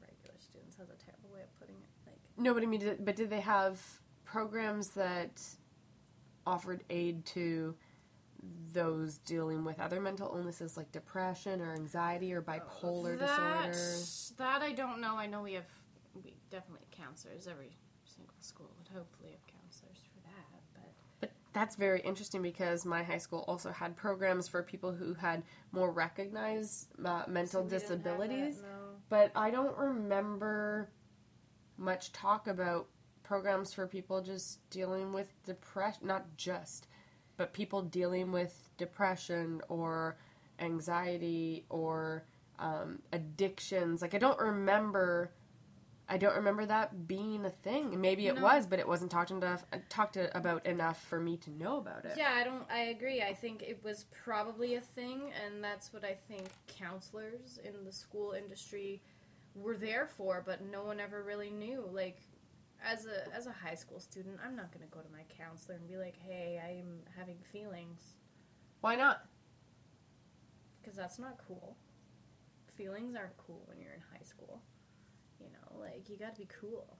regular students has a terrible way of putting it. Like No, but I mean, did, but did they have programs that offered aid to those dealing with other mental illnesses like depression or anxiety or bipolar that, disorders? That I don't know. I know we have we definitely have counselors. Every single school would hopefully have counselors for that. But But that's very interesting because my high school also had programs for people who had more recognized uh, mental So we that, disabilities. no. But I don't remember much talk about programs for people just dealing with depression, not just, but people dealing with depression or anxiety or um, addictions. Like I don't remember. I don't remember that being a thing. Maybe it No. was, but it wasn't talked enough talked about enough for me to know about it. Yeah, I don't. I agree. I think it was probably a thing, and that's what I think counselors in the school industry were there for. But no one ever really knew. Like, as a as a high school student, I'm not going to go to my counselor and be like, "Hey, I am having feelings," Why not? because that's not cool. Feelings aren't cool when you're in high school. You know, like you got to be cool.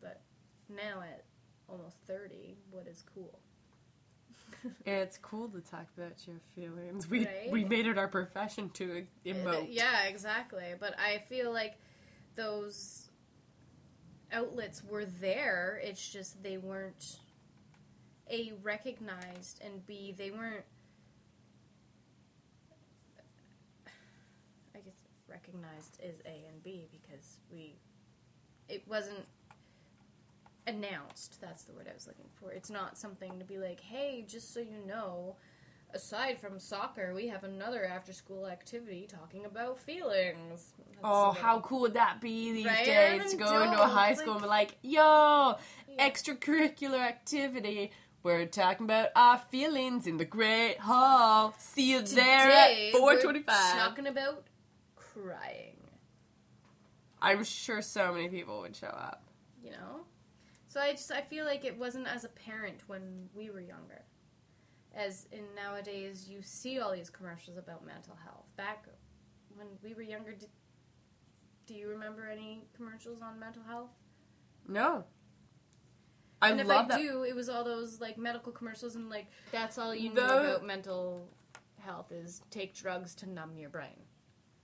But now at almost thirty, what is cool? It's cool to talk about your feelings. We Right? we made it our profession to uh, emote. Yeah, exactly. But I feel like those outlets were there. It's just they weren't a recognized and b they weren't. I guess recognized is A and B because we it wasn't announced. That's the word I was looking for. It's not something to be like, hey, just so you know, aside from soccer, we have another after school activity talking about feelings. That's Oh, how cool would that be these Right? days to go into a high like- school and be like, yo, Yeah. extracurricular activity. We're talking about our feelings in the Great Hall. See you there Today, at we're 425. talking about crying. I'm sure so many people would show up. You know, so I just I feel like it wasn't as apparent when we were younger, as in nowadays you see all these commercials about mental health. Back when we were younger, did, do you remember any commercials on mental health? No. I and if love I that. do, it was all those like medical commercials and like that's all you know about mental health is take drugs to numb your brain.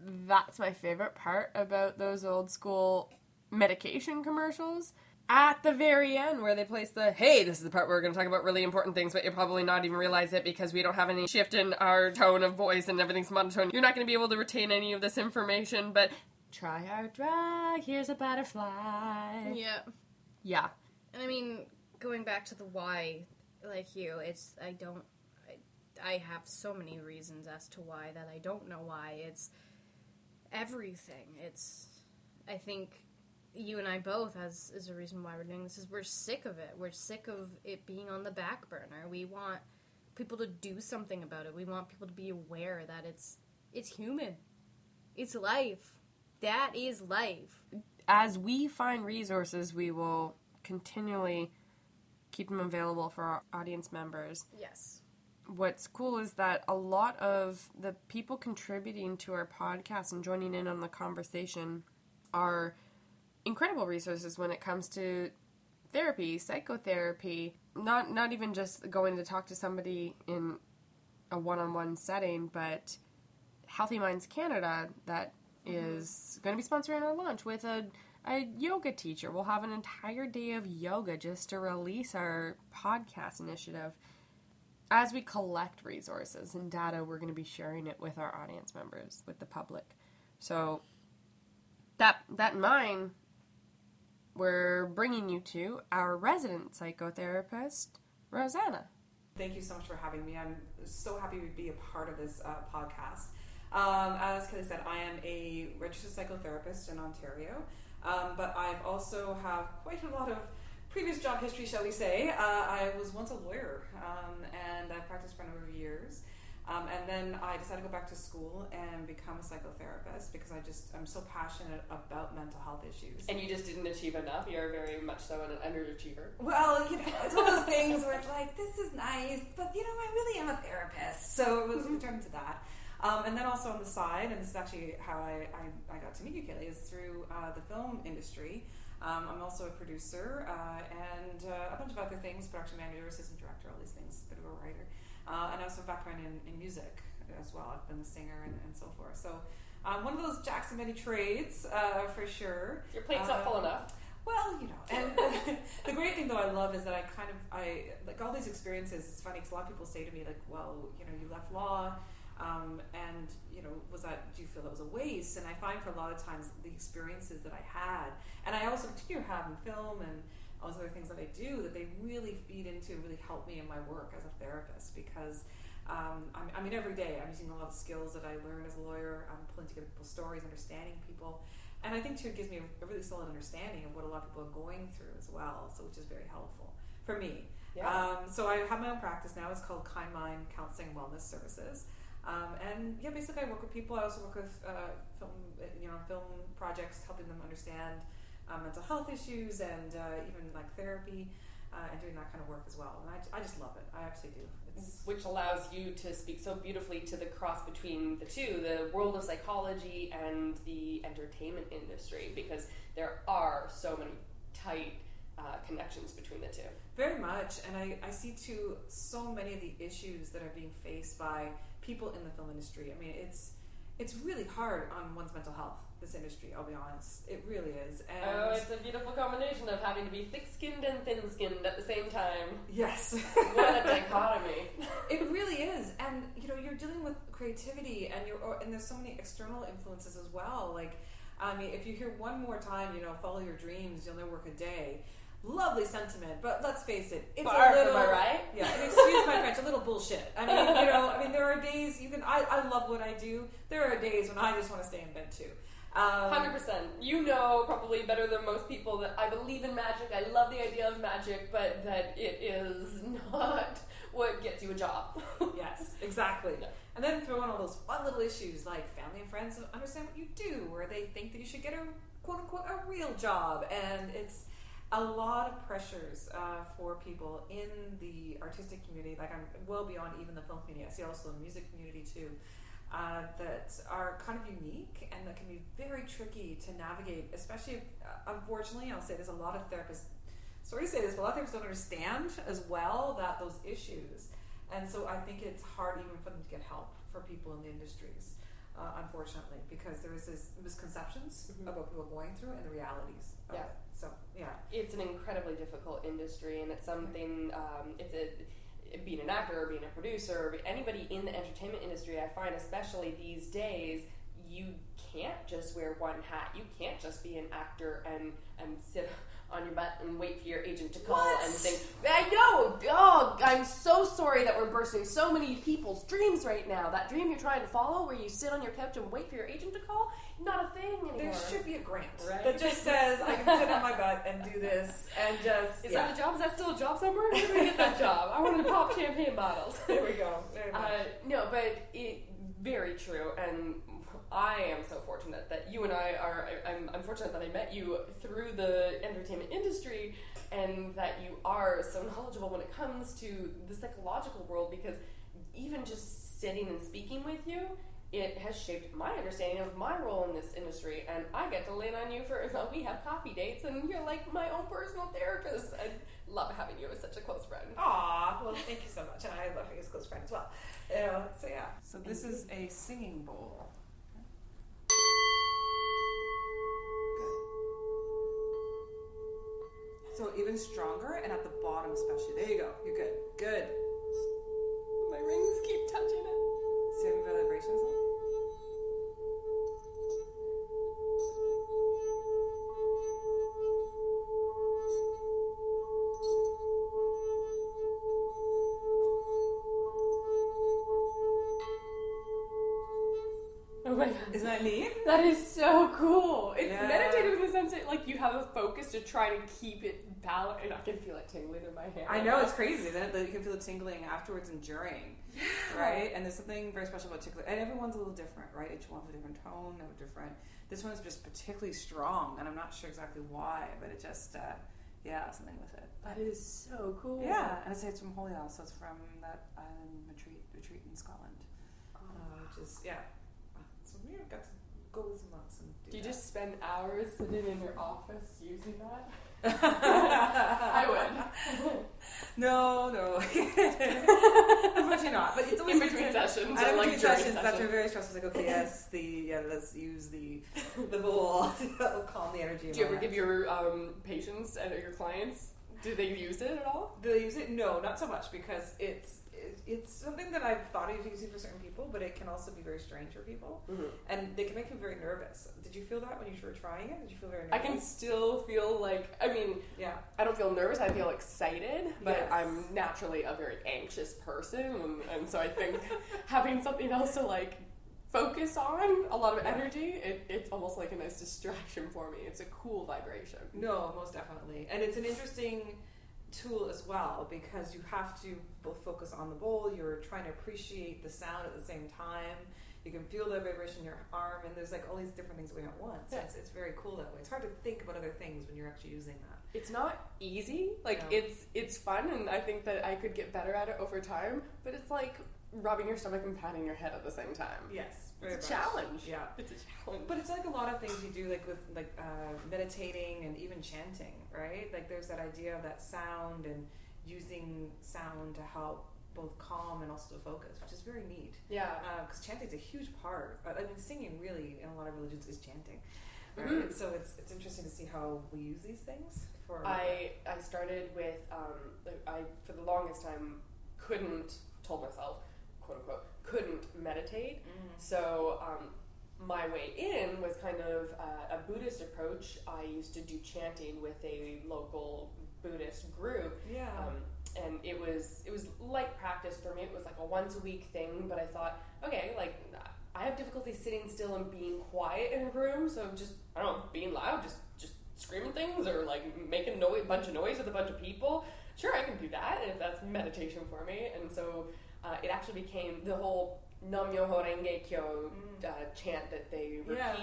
That's my favorite part about those old school medication commercials. At the very end, where they place the hey, this is the part where we're going to talk about really important things, but you'll probably not even realize it because we don't have any shift in our tone of voice and everything's monotone. You're not going to be able to retain any of this information, but try our drug, here's a butterfly. Yeah. Yeah. And I mean, going back to the why, like you, it's I don't. I, I have so many reasons as to why that I don't know why. It's everything. It's. I think you and I both, as is a reason why we're doing this, is we're sick of it. We're sick of it being on the back burner. We want people to do something about it. We want people to be aware that it's it's human. It's life. That is life. As we find resources, we will continually keep them available for our audience members. Yes. what's cool is that a lot of the people contributing to our podcast and joining in on the conversation are incredible resources when it comes to therapy, psychotherapy, not not even just going to talk to somebody in a one-on-one setting, but Healthy Minds Canada that mm-hmm. is going to be sponsoring our lunch with a a yoga teacher. We'll have an entire day of yoga just to release our podcast initiative. As we collect resources and data, we're going to be sharing it with our audience members, with the public. So that that in mind, we're bringing you to our resident psychotherapist, Rosanna. Thank you so much for having me. I'm so happy to be a part of this uh, podcast. Um, as Kelly said, I am a registered psychotherapist in Ontario, um, but I've also have quite a lot of previous job history, shall we say. Uh, I was once a lawyer, um, and I practiced for a number of years. Um, and then I decided to go back to school and become a psychotherapist because I just I'm so passionate about mental health issues. And you just didn't achieve enough. You're very much so an underachiever. Well, you know, it's one of those things where it's like this is nice, but you know, I really am a therapist, so it was returned to that. Um, and then also on the side, and this is actually how I, I, I got to meet you, Kelly, is through uh, the film industry. Um, I'm also a producer uh, and uh, a bunch of other things, production manager, assistant director, all these things, a bit of a writer. Uh, and I also have a background in, in music as well. I've been a singer and, and so forth. So um, one of those jacks of many trades uh, for sure. Your plate's not full Um, enough. Well, you know, and the great thing though I love is that I kind of I like all these experiences. It's funny because a lot of people say to me like, "Well, you know, you left law, um, and you know, was that? Do you feel that was a waste?" And I find for a lot of times the experiences that I had, and I also continue to have in film and all those other things that I do, that they really feed into, really help me in my work as a therapist because. Um, I, I mean, every day I'm using a lot of skills that I learned as a lawyer. I'm pulling together people's stories, understanding people, and I think too it gives me a, really solid understanding of what a lot of people are going through as well. So which is very helpful for me. Yeah. Um, so I have my own practice now. It's called Kind Mind Counseling Wellness Services. Um, and yeah, basically I work with people. I also work with uh, film, you know, film projects, helping them understand uh, mental health issues and uh, even like therapy. Uh, and doing that kind of work as well, and I, I just love it. I absolutely do. It's, which allows you to speak so beautifully to the cross between the two the world of psychology and the entertainment industry because there are so many tight uh, connections between the two Very much, and I, I see too so many of the issues that are being faced by people in the film industry. I mean, it's it's really hard on one's mental health. This industry, I'll be honest, it really is. And oh it's a beautiful combination of having to be thick-skinned and thin-skinned at the same time yes, what a dichotomy it really is. And you know, you're dealing with creativity, and you're oh, and there's so many external influences as well. Like, I mean, if you hear one more time, you know, follow your dreams, you'll never work a day. Lovely sentiment, but let's face it, it's a little. am I right? Yeah, and excuse my French, a little bullshit. I mean, you know, I mean, there are days you can. I, I love what I do. There are days when I just want to stay in bed too. Um, Hundred percent. You know probably better than most people that I believe in magic. I love the idea of magic, but that it is not what gets you a job. Yes, exactly. And then throw in all those fun little issues like family and friends don't understand what you do, or they think that you should get a quote unquote a real job, and it's a lot of pressures uh, for people in the artistic community. Like I'm well beyond even the film community. I see also the music community too. Uh, that are kind of unique and that can be very tricky to navigate, especially if, uh, unfortunately, I'll say there's a lot of therapists sorry to say this, but a lot of therapists don't understand as well that those issues. And so I think it's hard even for them to get help for people in the industries, uh, unfortunately, because there is this misconceptions Mhm. about people going through and the realities of Yeah. it. So yeah, it's an incredibly difficult industry, and it's something. Um, it's a being an actor or being a producer, or anybody in the entertainment industry. I find, especially these days, you can't just wear one hat. You can't just be an actor and and sit on your butt and wait for your agent to call What? and think. I know. Oh, I'm so sorry that we're bursting so many people's dreams right now. That dream you're trying to follow, where you sit on your couch and wait for your agent to call, not a thing anymore. there should be a grant Right. that just says I can sit on my butt and do this and just Is yeah. that a job? Is that still a job somewhere? Where do I get that job? I wanted to pop champagne bottles. there we go. Uh, no, but it very true, and I am so fortunate that you and I are. I- I'm, I'm fortunate that I met you through the entertainment industry, and that you are so knowledgeable when it comes to the psychological world. Because even just sitting and speaking with you, it has shaped my understanding of my role in this industry, and I get to lean on you for so we have coffee dates, and you're like my own personal therapist. I love having you as such a close friend. Aw, well, thank you so much, and I love you as a close friend as well. You know, so yeah. So this is a singing bowl. So even stronger, and at the bottom especially. There you go. You're good. Good. My rings keep that? That is so cool. It's Yeah. meditative in the sense that like you have a focus to try to keep it balanced, and I can feel it tingling in my hand. I know it's crazy. Then you can feel the tingling afterwards and during, right? And there's something very special about tickling. And everyone's a little different, right? Each one has a different tone, a different. This one's just particularly strong, and I'm not sure exactly why, but it just, uh, yeah, something with it. That is so cool. Yeah, and I say it's from Holy Isle, so it's from that island retreat retreat in Scotland, uh, which is yeah. So we got to go with some months and do, Do you that. just spend hours sitting in your office using that? I would. No, no. Unfortunately not. But it's always In between sessions I like between sessions after very stressful. It's like, okay, yes, the yeah, let's use the the bowl to calm the energy. Do you ever head. give your um, patients and your clients? Do they use it at all? Do they use it? No, not so much because it's it, it's something that I've thought of using for certain people, but it can also be very strange for people, mm-hmm. and they can make me very nervous. Did you feel that when you were trying it? Did you feel very nervous? I can still feel like I mean Yeah. I don't feel nervous. I feel excited, but Yes. I'm naturally a very anxious person, and, and so I think having something else to like focus on, a lot of Yeah. energy, it, it's almost like a nice distraction for me. It's a cool vibration. No, most definitely. And it's an interesting tool as well because you have to both focus on the bowl, you're trying to appreciate the sound at the same time. You can feel the vibration in your arm, and there's like all these different things going at once. Yeah. It's, it's very cool that way. It's hard to think about other things when you're actually using that. It's not easy. Like No. it's it's fun, and I think that I could get better at it over time. But it's like rubbing your stomach and patting your head at the same time. Yes, It's a challenge. Yeah. It's a challenge. But it's like a lot of things you do, like with like uh, meditating and even chanting, right? Like there's that idea of that sound and using sound to help both calm and also to focus, which is very neat. yeah. Because chanting is a huge part. uh, I mean, singing really in a lot of religions is chanting, right? Mhm. So it's it's interesting to see how we use these things for. I I started with um, I for the longest time couldn't told myself quote unquote couldn't meditate. Mm. So um, my way in was kind of uh, a Buddhist approach. I used to do chanting with a local Buddhist group, yeah. um, and it was it was light practice for me. It was like a once a week thing. But I thought, okay, like I have difficulty sitting still and being quiet in a room, so just I don't know, being loud, just just screaming things or like making a bunch of noise with a bunch of people. Sure, I can do that if that's meditation for me. And so uh, it actually became the whole Nam Myoho Renge Kyo uh, chant that they repeat Yeah.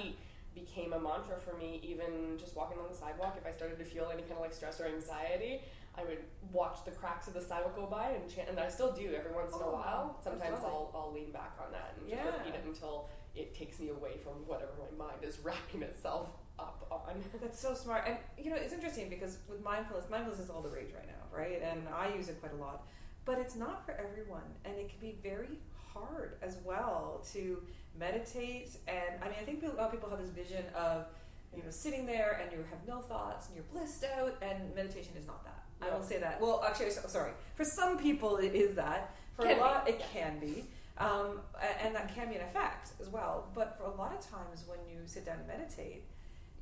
became a mantra for me. Even just walking on the sidewalk, if I started to feel any kind of like stress or anxiety, I would watch the cracks of the sidewalk go by and chant, and I still do every once in a Oh, while. Sometimes. I'll, I'll lean back on that and just Yeah. repeat it until it takes me away from whatever my mind is wrapping itself up on. That's so smart. And you know, it's interesting because with mindfulness, mindfulness is all the rage right now, right? And I use it quite a lot. But it's not for everyone, and it can be very hard as well to meditate. And I mean, I think a lot of people have this vision of you know sitting there and you have no thoughts and you're blissed out. And meditation is not that. I will say that. Well, actually, sorry. For some people, it is that. For Can a be. lot, it can be. Um, and that can be an effect as well. But for a lot of times, when you sit down and meditate,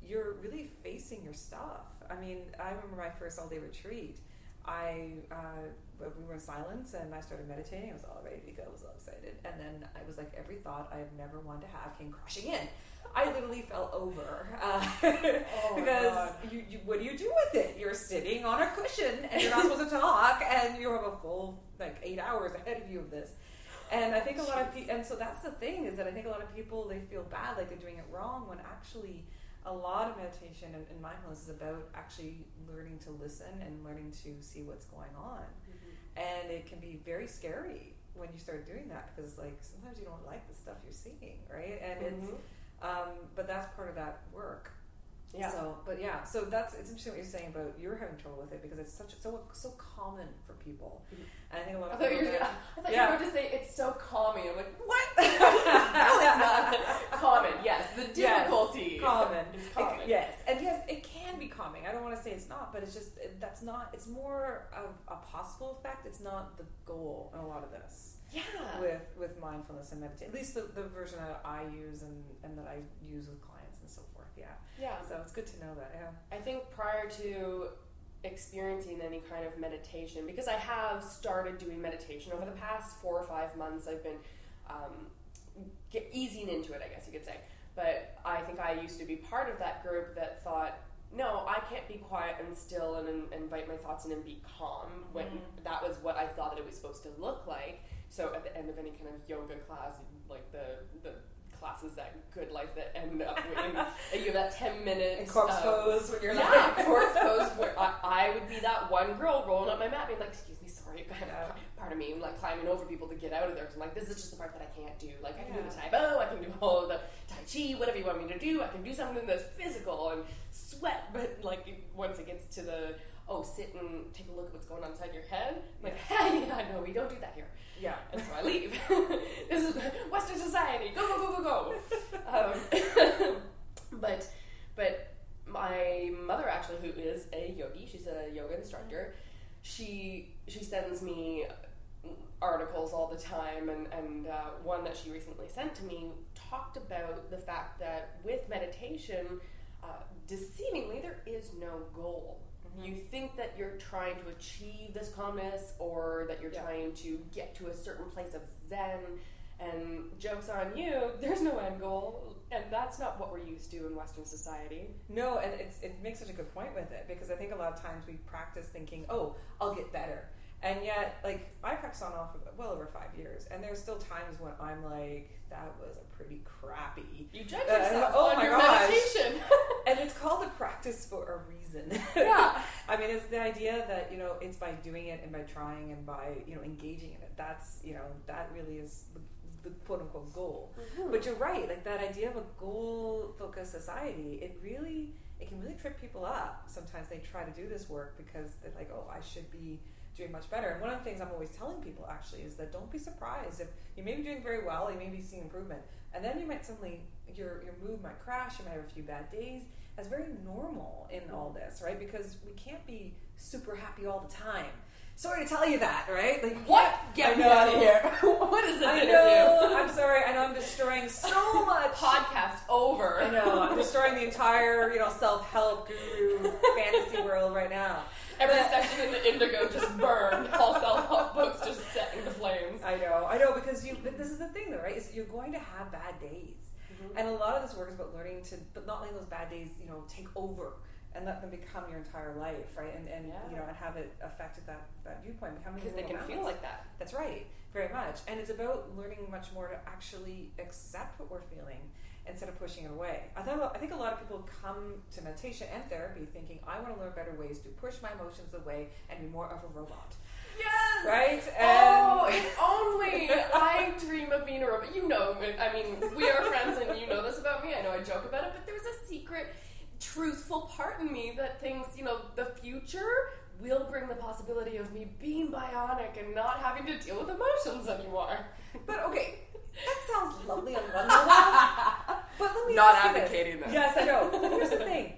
you're really facing your stuff. I mean, I remember my first all day retreat. I uh, we were in silence and I started meditating. I was all ready to go. I was all excited, and then I was like, every thought I have never wanted to have came crashing in. I literally fell over uh, Oh because you, you, what do you do with it? You're sitting on a cushion and you're not supposed to talk, and you have a full like eight hours ahead of you of this. And I think a lot of people, and so that's the thing is that I think a lot of people they feel bad, like they're doing it wrong, when actually a lot of meditation and, and mindfulness is about actually learning to listen and learning to see what's going on. And it can be very scary when you start doing that because like sometimes you don't like the stuff you're seeing, right? And it's Mhm. um, but that's part of that work. Yeah. So, but yeah, so that's it's interesting what you're saying about you're having trouble with it because it's such so so common for people, mm-hmm. and I think a lot I of thought you people were get- gonna, I thought Yeah. you were going to say it's so calming. I'm like, what? no, it's not. common, yes. The difficulty common. is It- common. yes, and yes, it can be calming. I don't want to say it's not, but it's just it, that's not. It's more of a possible effect. It's not the goal in a lot of this Yeah. with with mindfulness and meditation. At least the, the version that I use and and that I use with clients and so forth. Yeah. Yeah. So it's good to know that. Yeah. I think prior to experiencing any kind of meditation, because I have started doing meditation over the past four or five months, I've been um, get, easing into it, I guess you could say. But I think I used to be part of that group that thought, no, I can't be quiet and still and, and invite my thoughts in and be calm when that was what I thought that it was supposed to look like. So at the end of any kind of yoga class, like the the classes that good life that end up in you have that ten minutes And corpse pose when you're yeah, like corpse pose where I, I would be that one girl rolling up my mat being like, excuse me, sorry, Yeah. part of me, and like climbing over people to get out of there. I'm like, this is just the part that I can't do. Like, I can do the Tae Bo, I can do all the Tai Chi, whatever you want me to do. I can do something that's physical and sweat, but like once it gets to the, oh, sit and take a look at what's going on inside your head, I'm like, hey, yeah, no, we don't do that here. Yeah. And so I leave. this is Western society. Go, go, go, go, go. Um, but, but my mother actually, who is a yogi, she's a yoga instructor. She she sends me articles all the time, and and uh, one that she recently sent to me talked about the fact that with meditation, uh, deceivingly, there is no goal. You think that you're trying to achieve this calmness, or that you're Yeah. trying to get to a certain place of zen. And jokes on you, there's no end goal, and that's not what we're used to in Western society. No, and it's, it makes such a good point with it because I think a lot of times we practice thinking, oh, I'll get better. And yet, like, I practice on off for well over five years, and there's still times when I'm like, that was a pretty crappy. You judge Uh, yourself oh on my your gosh. meditation. And it's called a practice for a reason. Yeah. I mean, it's the idea that, you know, it's by doing it and by trying and by, you know, engaging in it. That's, you know, that really is the, the quote unquote goal. But you're right, like that idea of a goal focused society, it really it can really trip people up. Sometimes they try to do this work because they're like, oh, I should be doing much better. And one of the things I'm always telling people actually is that don't be surprised if you may be doing very well, you may be seeing improvement, and then you might suddenly your your mood might crash, you might have a few bad days. That's very normal in all this, right? Because we can't be super happy all the time. Sorry to tell you that, right? Like What? Get me out of here. what is this I interview? know. I'm sorry. I know I'm destroying so much. Podcast over. I know. I'm destroying the entire, you know, self-help guru fantasy world right now. Every section in the indigo just burned. All self-help books just set into flames. I know. I know because you. But this is the thing, though, right? Is you're going to have bad days, mm-hmm. and a lot of this work is about learning to, but not letting those bad days, you know, take over and let them become your entire life, right? And and Yeah. you know, and have it affected that that viewpoint, becoming Because they can feel like that. That's right, very much. And it's about learning much more to actually accept what we're feeling instead of pushing it away. I thought I think a lot of people come to meditation and therapy thinking, I want to learn better ways to push my emotions away and be more of a robot. Yes! Right? Oh, And if only I dream of being a robot. You know, I mean, we are friends and you know this about me. I know I joke about it, but there's a secret, truthful part in me that thinks, you know, the future will bring the possibility of me being bionic and not having to deal with emotions anymore. but okay, that sounds lovely on one level. But let me Not ask advocating this. Yes, I know. But here's the thing.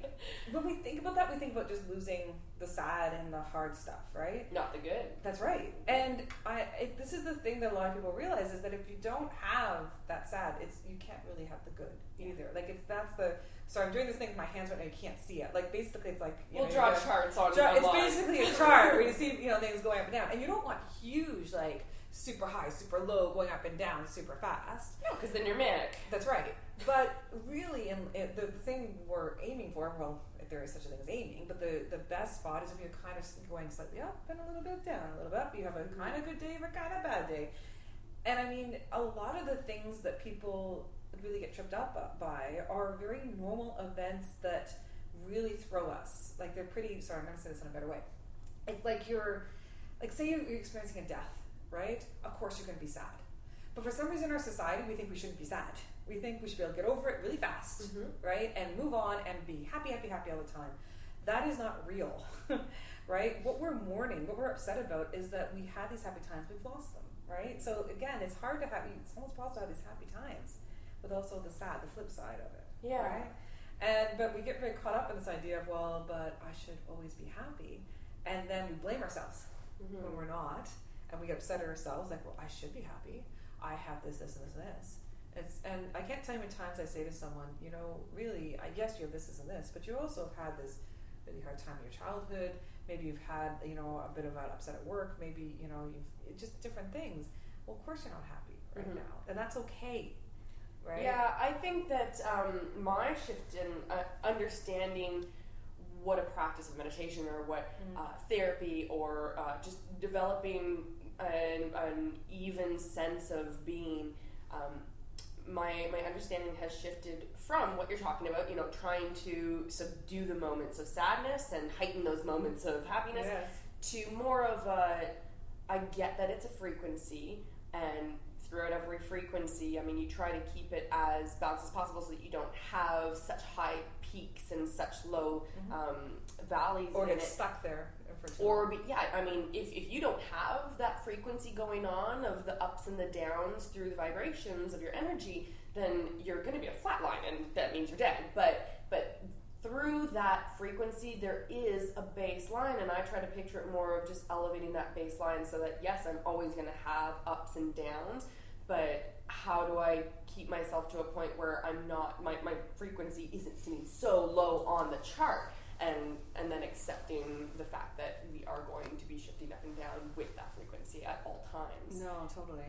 When we think about that, we think about just losing the sad and the hard stuff, right? Not the good. That's right. And I, it, this is the thing that a lot of people realize is that if you don't have that sad, it's you can't really have the good either. Like it's that's the. So I'm doing this thing with my hands right now. You can't see it. Like basically, it's like you We'll know, draw charts on it's basically a chart where you see you know things going up and down, and you don't want huge like super high, super low, going up and down super fast. No, because then you're manic. That's right. But really, in, in the thing we're aiming for, well, if there is such a thing as aiming, but the, the best spot is if you're kind of going slightly up and a little bit down, a little bit up. You have a kind of good day or kind of bad day. And I mean, a lot of the things that people really get tripped up by are very normal events that really throw us. Like they're pretty. Sorry, I'm going to say this in a better way. It's like you're, like say you're you're experiencing a death right? Of course you're going to be sad. But for some reason in our society, we think we shouldn't be sad. We think we should be able to get over it really fast, Mhm. right? And move on and be happy, happy, happy all the time. That is not real, right? What we're mourning, what we're upset about is that we had these happy times, we've lost them, right? So again, it's hard to have, it's almost possible to have these happy times, but also the sad, the flip side of it. Yeah. Right? And but we get very caught up in this idea of well, but I should always be happy, and then we blame ourselves Mhm. when we're not, and we get upset at ourselves like, well, I should be happy. I have this, this, and this, and this. It's, and I can't tell you how many times I say to someone, you know, really, I guess you have this, this, and this, but you also have had this really hard time in your childhood. Maybe you've had, you know, a bit of an upset at work. Maybe, you know, you've just different things. Well, of course you're not happy right Mhm. now, and that's okay, right? Yeah, I think that um, my shift in uh, understanding what a practice of meditation or what Mm. uh, therapy or uh, just developing an, an even sense of being. Um, my, my understanding has shifted from what you're talking about, you know, trying to subdue the moments of sadness and heighten those moments of happiness Yes. to more of a I get that it's a frequency and throughout every frequency, I mean you try to keep it as balanced as possible so that you don't have such high peaks and such low um, valleys Or get stuck there Or be, yeah, I mean, if, if you don't have that frequency going on of the ups and the downs through the vibrations of your energy, then you're going to be a flat line, and that means you're dead. But but through that frequency, there is a baseline, and I try to picture it more of just elevating that baseline so that yes, I'm always going to have ups and downs, but how do I keep myself to a point where I'm not my, my frequency isn't sitting so low on the chart and and then accepting the fact that we are going to be shifting up and down with that frequency at all times. No, totally.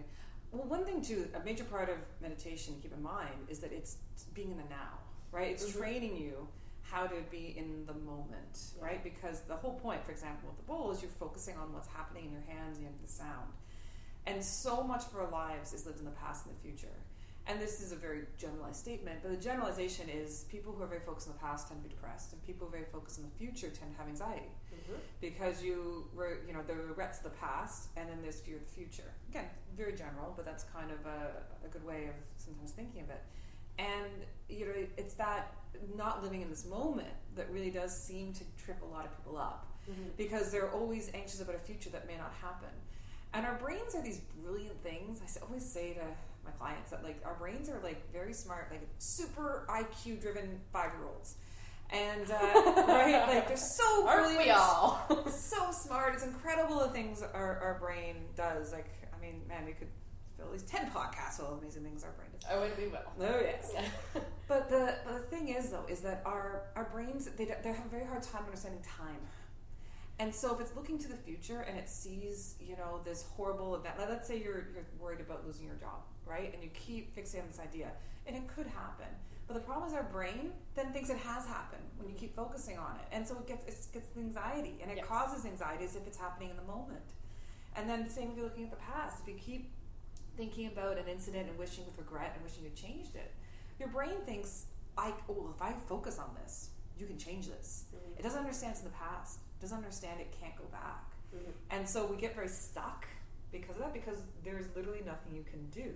Well, one thing too, a major part of meditation to keep in mind is that it's being in the now, right? It's Mhm. training you how to be in the moment, Yeah. right? Because the whole point, for example, with the bowl is you're focusing on what's happening in your hands and the sound. And so much of our lives is lived in the past and the future. And this is a very generalized statement, but the generalization is people who are very focused on the past tend to be depressed, and people who are very focused on the future tend to have anxiety mm-hmm. because you were you know there are regrets of the past and then there's fear of the future again very general but that's kind of a, a good way of sometimes thinking of it and you know it's that not living in this moment that really does seem to trip a lot of people up Mhm. because they're always anxious about a future that may not happen and our brains are these brilliant things i always say to my clients that like our brains are like very smart like super iq driven five year olds and uh, right like they're so brilliant we all? so smart. It's incredible the things our, our brain does. Like, I mean, man, we could at least 10 podcasts full of amazing things our brain does. Oh, I would be well. Oh, yes. But the, but the thing is, though, is that our, our brains, they, they have a very hard time understanding time. And so if it's looking to the future and it sees, you know, this horrible event, like, let's say you're, you're worried about losing your job, right? And you keep fixating on this idea, and it could happen. But the problem is our brain then thinks it has happened when you keep focusing on it. And so it gets, it gets anxiety, and it Yeah. causes anxiety as if it's happening in the moment. And then same if you're looking at the past. If you keep thinking about an incident and wishing with regret and wishing you changed it, your brain thinks, I, oh, if I focus on this, you can change this. Mhm. It doesn't understand it's in the past. It doesn't understand it can't go back. Mhm. And so we get very stuck because of that, because there's literally nothing you can do.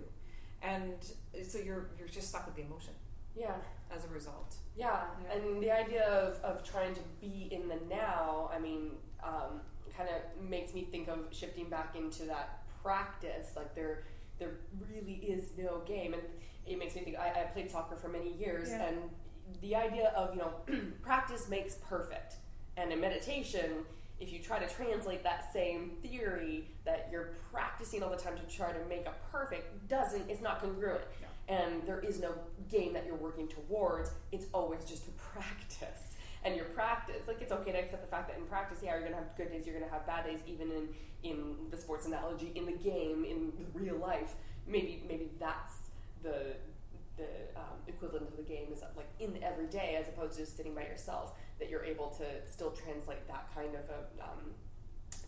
And so you're you're just stuck with the emotion Yeah. as a result. Yeah, Yeah. and the idea of, of trying to be in the now, I mean, um, kind of makes me think of shifting back into that practice. Like there, there really is no game, and it makes me think. I, I played soccer for many years, Yeah. and the idea of you know, practice makes perfect, and in meditation. If you try to translate that same theory that you're practicing all the time to try to make a perfect doesn't it's not congruent and there is no game that you're working towards. It's always just a practice. And your practice, like it's okay to accept the fact that in practice, yeah, you're gonna have good days, you're gonna have bad days, even in in the sports analogy, in the game, in real life. Maybe maybe that's the the um, equivalent of the game is like in every day, as opposed to just sitting by yourself. That you're able to still translate that kind of a um,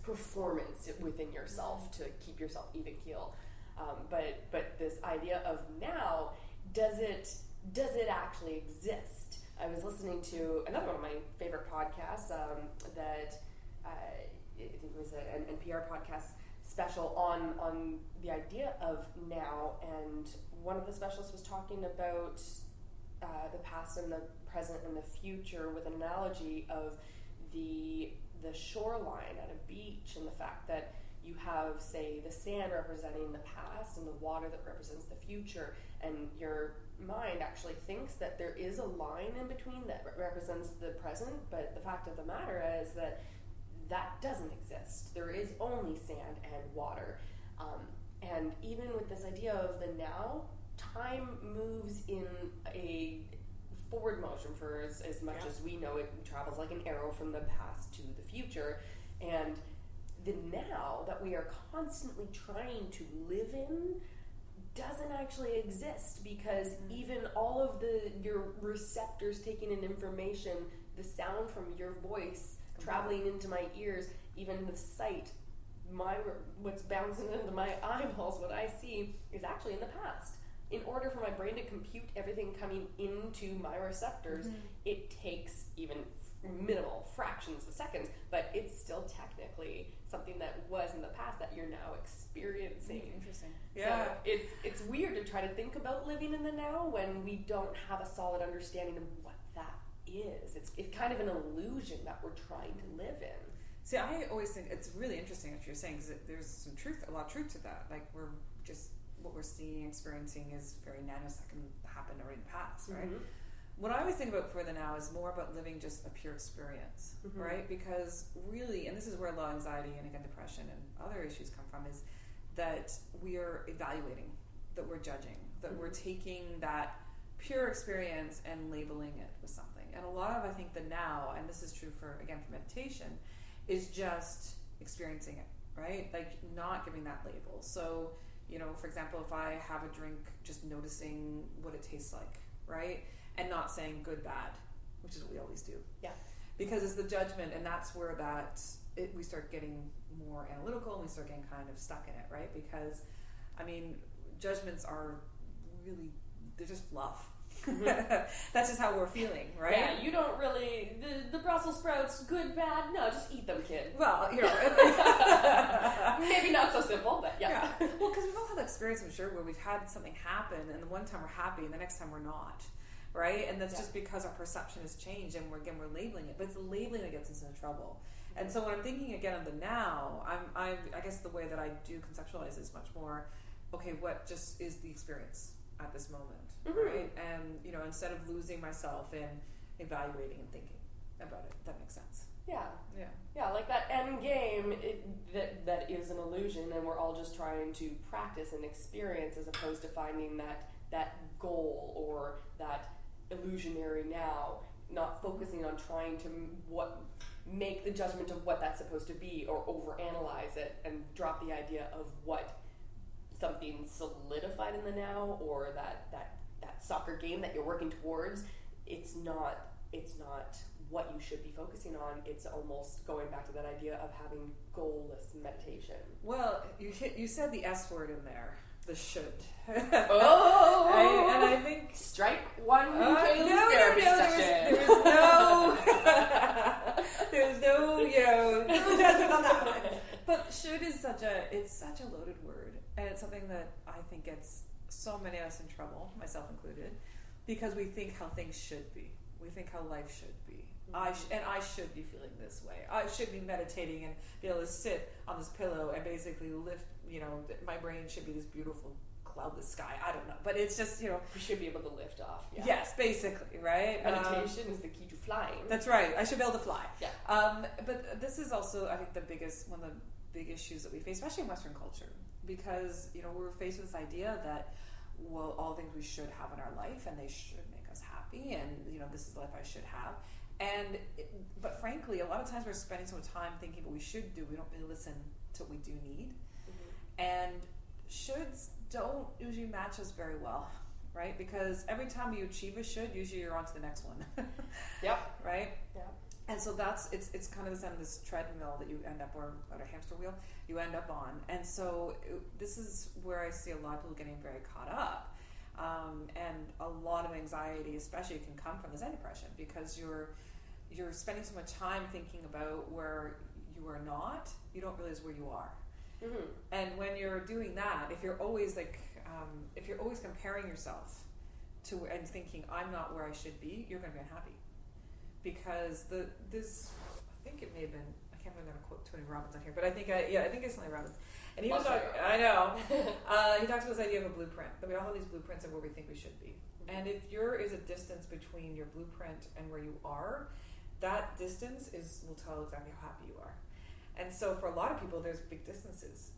performance within yourself to keep yourself even keel. Um, but but this idea of now does it does it actually exist? I was listening to another one of my favorite podcasts um, that uh, I think it was an NPR podcast special on on the idea of now, and one of the specialists was talking about uh, the past and the present and the future with an analogy of the the shoreline at a beach and the fact that you have say the sand representing the past and the water that represents the future and your mind actually thinks that there is a line in between that re- represents the present but the fact of the matter is that that doesn't exist. There is only sand and water. Um, and even with this idea of the now time moves in a forward motion for as, as much Yeah. as we know it travels like an arrow from the past to the future. And the now that we are constantly trying to live in doesn't actually exist because mm-hmm. even all of the your receptors taking in information the sound from your voice traveling into my ears even the sight my what's bouncing into my eyeballs what i see is actually in the past. In order for my brain to compute everything coming into my receptors mm-hmm. it takes even minimal fractions of seconds but it's still technically something that was in the past that you're now experiencing Interesting. so it's it's weird to try to think about living in the now when we don't have a solid understanding of what that is. It's it's kind of an illusion that we're trying to live in. See, I always think it's really interesting what you're saying because there's some truth, a lot of truth to that. Like we're just what we're seeing, experiencing is very nanosecond happened already in the past, right? Mhm. What I always think about for the now is more about living just a pure experience, Mhm. right? Because really, and this is where low anxiety and again depression and other issues come from, is that we are evaluating, that we're judging, that we're taking that pure experience and labeling it with something. And a lot of I think the now, and this is true for again for meditation, is just experiencing it, right? Like not giving that label. So, you know, for example, if I have a drink, just noticing what it tastes like, right? And not saying good, bad, which is what we always do. Yeah. Because it's the judgment, and that's where that it, we start getting more analytical and we start getting kind of stuck in it, right? Because, I mean, judgments are really, they're just fluff. Mm-hmm. that's just how we're feeling, right? Yeah, you don't really the, the Brussels sprouts, good, bad. No, just eat them, kid. Well, you know, Maybe not so simple, but yeah. yeah. Well, because we've all had experience, I'm sure, where we've had something happen, and the one time we're happy, and the next time we're not, right? And that's Yeah. just because our perception has changed, and we're again we're labeling it. But it's the labeling that gets us into trouble. And so when I'm thinking again of the now, I'm, I'm I guess the way that I do conceptualize is much more, okay, what just is the experience at this moment, Mhm. right? And you know, instead of losing myself in evaluating and thinking about it, that makes sense. Yeah. Yeah. Yeah, like that end game it, that that is an illusion, and we're all just trying to practice and experience, as opposed to finding that that goal or that illusionary now. Not focusing on trying to what make the judgment of what that's supposed to be, or overanalyze it, and drop the idea of what something solidified in the now, or that that that soccer game that you're working towards. It's not. It's not what you should be focusing on. It's almost going back to that idea of having goalless meditation. Well, you hit, you said the S word in there, the should. Oh, I, and I think strike one Uh, no, no, therapy no, session. there's, there's no, there's no, you know, no judgment on that one. But should is such a, it's such a loaded word, and it's something that I think gets so many of us in trouble, myself included, because we think how things should be. We think how life should be. I sh- and I should be feeling this way. I should be meditating and be able to sit on this pillow and basically lift. You know, my brain should be this beautiful cloudless sky. I don't know, but it's just you know, We should be able to lift off. Yeah. yes, basically, right? Um, Meditation is the key to flying. that's right. I should be able to fly. Yeah. Um, but this is also, I think, the biggest one of the big issues that we face, especially in Western culture, because you know we're faced with this idea that well, all things we should have in our life, and they should make us happy, and you know this is the life I should have. And it, but frankly, a lot of times we're spending so much time thinking what we should do. We don't really listen to what we do need, mm-hmm. and shoulds don't usually match us very well, right? Because every time you achieve a should, usually you're on to the next one. Yep. right? Yeah. And so that's it's it's kind of this end of this treadmill that you end up or, or a hamster wheel you end up on. And so it, this is where I see a lot of people getting very caught up, um, and a lot of anxiety, especially, can come from this depression because you're you're spending so much time thinking about where you are not, you don't realize where you are. Mhm. And when you're doing that, if you're always like, um, if you're always comparing yourself to and thinking I'm not where I should be, you're going to be unhappy because the this I think it may have been I can't remember to quote Tony Robbins on here, but I think I, yeah I think it's Tony Robbins, and he was talking, I know uh, he talks about this idea of a blueprint that we all have these blueprints of where we think we should be, and if there is a distance between your blueprint and where you are, that distance is will tell exactly how happy you are. And so for a lot of people, there's big distances,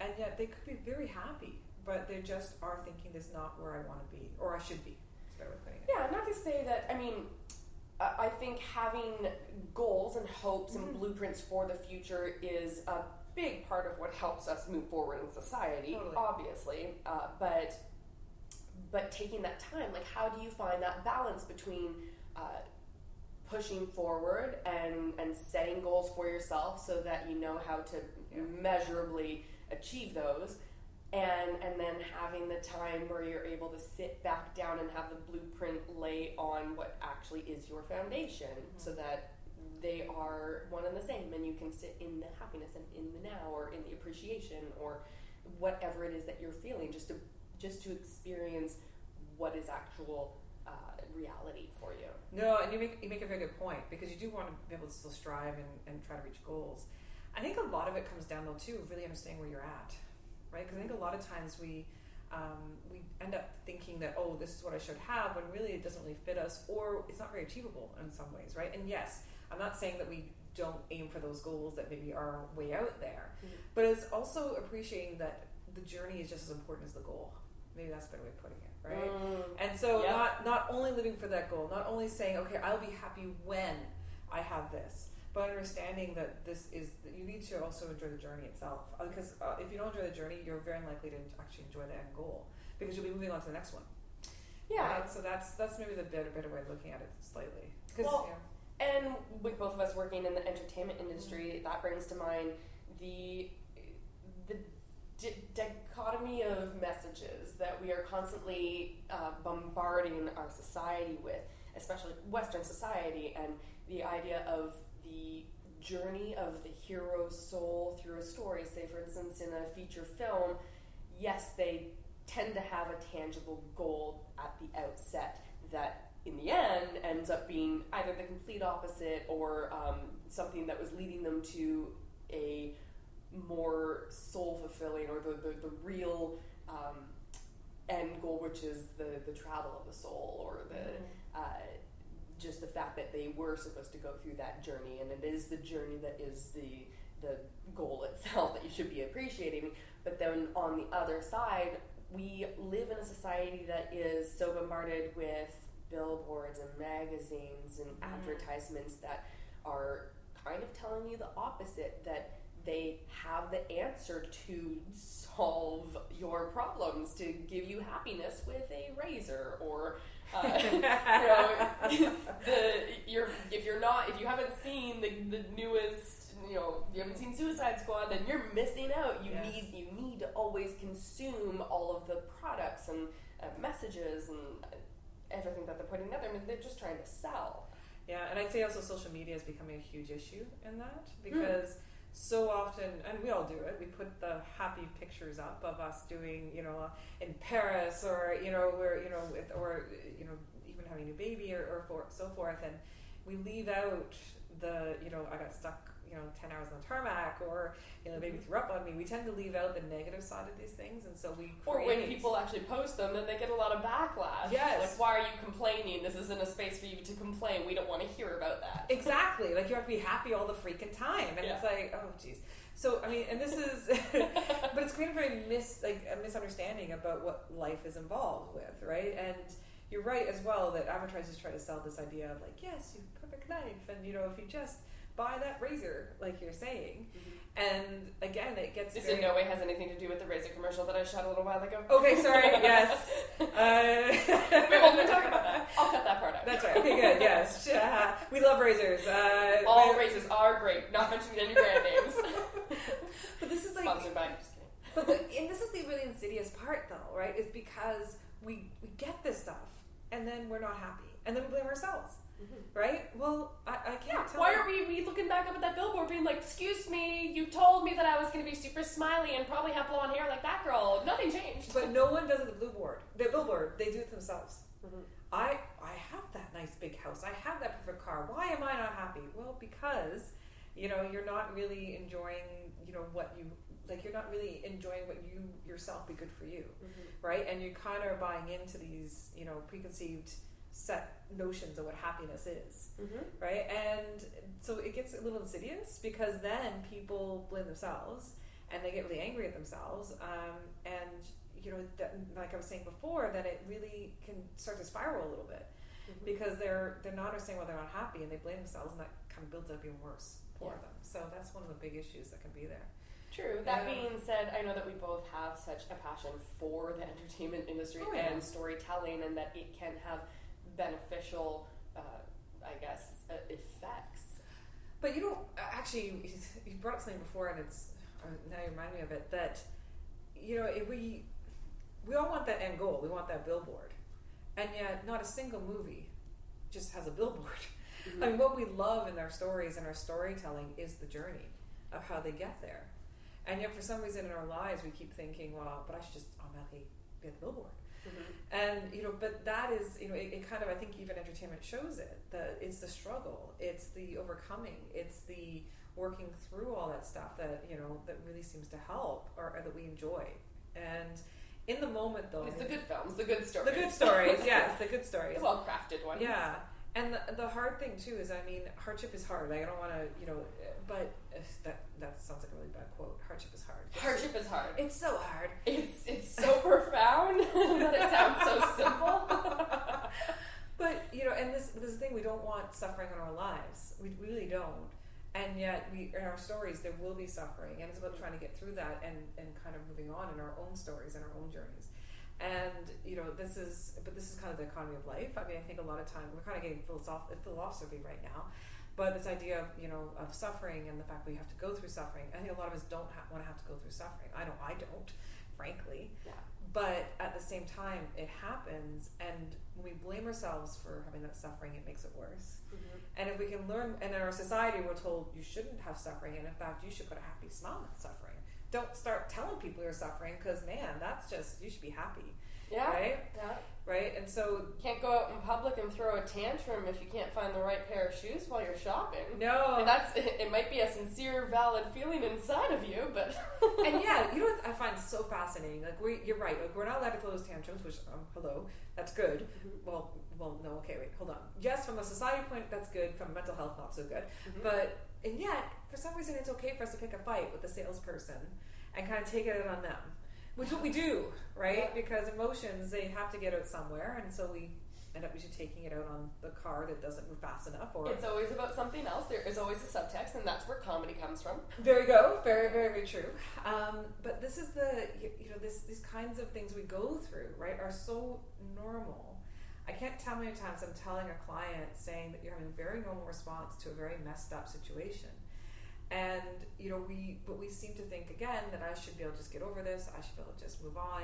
and yet they could be very happy, but they just are thinking this is not where I want to be or I should be. Is a better way of putting it. Yeah, not to say that. I mean, I I think having goals and hopes and Mhm. blueprints for the future is a big part of what helps us move forward in society. Totally. Obviously, uh, but but taking that time, like, how do you find that balance between uh, pushing forward and and setting goals for yourself so that you know how to Yeah. measurably achieve those and and then having the time where you're able to sit back down and have the blueprint lay on what actually is your foundation so that they are one and the same and you can sit in the happiness and in the now or in the appreciation or whatever it is that you're feeling just to just to experience what is actual uh, reality for you No, and you make you make a very good point because you do want to be able to still strive and, and try to reach goals. I think a lot of it comes down though too, really understanding where you're at, right? Because I think a lot of times we um, we end up thinking that oh, this is what I should have, when really it doesn't really fit us, or it's not very achievable in some ways, right? And yes, I'm not saying that we don't aim for those goals that maybe are way out there, Mhm. but it's also appreciating that the journey is just as important as the goal. Maybe that's a better way of putting it, right? Mm. And so Yeah. not not only living for that goal, not only saying, okay, I'll be happy when I have this, but understanding that this is that you need to also enjoy the journey itself. Uh, Because uh, if you don't enjoy the journey, you're very unlikely to actually enjoy the end goal because you'll be moving on to the next one. yeah Right? So that's that's maybe the better better way of looking at it slightly. Because Well, yeah. And with both of us working in the entertainment industry, that brings to mind the the di- dichotomy of messages that we are constantly uh, bombarding our society with, especially Western society, and the idea of the journey of the hero's soul through a story. Say, for instance, in a feature film, yes, they tend to have a tangible goal at the outset that in the end ends up being either the complete opposite or um, something that was leading them to a more soul fulfilling or the, the, the real um, end goal, which is the, the travel of the soul or the uh, just the fact that they were supposed to go through that journey, and it is the journey that is the the goal itself that you should be appreciating. But then on the other side, we live in a society that is so bombarded with billboards and magazines and Mhm. advertisements that are kind of telling you the opposite that they have the answer to solve your problems to give you happiness with a razor or uh, you know, the you're if you're not if you haven't seen the, the newest you know if you haven't seen Suicide Squad then you're missing out. You Yes. need you need to always consume all of the products and uh, messages and uh, everything that they're putting out there. I mean, they're just trying to sell. Yeah, and I'd say also social media is becoming a huge issue in that Hmm. because so often, and we all do it, we put the happy pictures up of us doing, you know, in Paris or, you know, we're, you know, with, or, you know, even having a baby or, or for, so forth, and we leave out the, you know, I got stuck, you know, 10 hours on the tarmac or, you know, the baby mm-hmm. threw up on me. We tend to leave out the negative side of these things, and so we Or when people actually post them, then they get a lot of backlash. Yes. Like, why are you complaining? This isn't a space for you to complain. We don't want to hear about that. Exactly. Like you have to be happy all the freaking time, and it's like, oh, jeez. So I mean, and this is, but it's creating a very mis like a misunderstanding about what life is involved with, right? And you're right as well that advertisers try to sell this idea of like, yes, you perfect life, and you know, if you just buy that razor, like you're saying, and again, it gets This very, in no way has anything to do with the razor commercial that I shot a little while ago. Okay, sorry. yes. Uh, we won't even talk about that. I'll cut that part out. That's right. Okay, good. Yes, Uh, we love razors. Uh, All razors are great. Not mentioning any brand names. But this is like Sponsored by. But the, and this is the really insidious part, though, right? Is because we we get this stuff, and then we're not happy, and then we blame ourselves. Right? Well, I, I can't tell. Why are we, we looking back up at that billboard being like, excuse me, you told me that I was going to be super smiley and probably have blonde hair like that girl. Nothing changed. But no one does it at the billboard. The billboard, they do it themselves. Mhm. I I have that nice big house. I have that perfect car. Why am I not happy? Well, because you know you're not really enjoying you know what you like. You're not really enjoying what you yourself be good for you, right? And you're kind of are buying into these you know preconceived set notions of what happiness is Mhm. right? And so it gets a little insidious because then people blame themselves and they get really angry at themselves. Um, and you know, that, like I was saying before, that it really can start to spiral a little bit Mhm. because they're they're not understanding why they're not happy and they blame themselves, and that kind of builds up even worse for Yeah. them. So that's one of the big issues that can be there. True. That Yeah. being said, I know that we both have such a passion for the entertainment industry Oh, yeah. and storytelling, and that it can have beneficial, uh, I guess, uh, effects. But you know, actually, you brought up something before, and it's uh, now you remind me of it. That you know, if we we all want that end goal. We want that billboard, and yet not a single movie just has a billboard. I mean, what we love in our stories and our storytelling is the journey of how they get there. And yet, for some reason in our lives, we keep thinking, "Well, but I should just automatically be at the billboard." Mm-hmm. And you know, but that is you know, it, it kind of I think even entertainment shows it. that it's the struggle, it's the overcoming, it's the working through all that stuff that you know that really seems to help or, or that we enjoy. And in the moment, though, It's the good films, the good stories. the good stories, yes, the good stories. the well crafted ones. Yeah, and the, the hard thing too is, I mean, hardship is hard. Like I don't want to, you know, but that that sounds like a really bad quote. Hardship is hard. It's- Hardship is hard. It's so hard. It's it's so profound that it sounds so simple. But you know, and this this thing we don't want suffering in our lives. We really don't. And yet, we in our stories there will be suffering, and it's about trying to get through that and and kind of moving on in our own stories and our own journeys. And you know, this is but this is kind of the economy of life. I mean, I think a lot of time we're kind of getting philosoph- philosophy right now. But this idea of you know of suffering and the fact we have to go through suffering, I think a lot of us don't ha- want to have to go through suffering. I know I don't, frankly. Yeah. but at the same time it happens and when we blame ourselves for having that suffering it makes it worse. Mm-hmm. And if we can learn and in our society we're told you shouldn't have suffering and in fact you should put a happy smile on suffering. Don't start telling people you're suffering because man that's just you should be happy Yeah. right Yeah. right and so Can't go out in public and throw a tantrum if you can't find the right pair of shoes while you're shopping. no And that's it might be a sincere, valid feeling inside of you, but and yeah, you know what I find so fascinating? Like we, you're right. Like we're not allowed to throw those tantrums. Which, um, hello, that's good. Well, well, no, okay, wait, hold on. Yes, from a society point, that's good. From mental health, not so good. But and yet, for some reason, it's okay for us to pick a fight with the salesperson and kind of take it out on them, which is what we do, right? Because emotions they have to get out somewhere, and so we end up usually taking it out on the car that doesn't move fast enough, or it's always about something else. There is always a subtext, and that's where comedy comes from. There you go. Very, very, very true. Um, but this is the you, know this these kinds of things we go through right are so normal. I can't tell how many times I'm telling a client saying that you're having a very normal response to a very messed up situation, and you know we but we seem to think again that I should be able to just get over this. I should be able to just move on.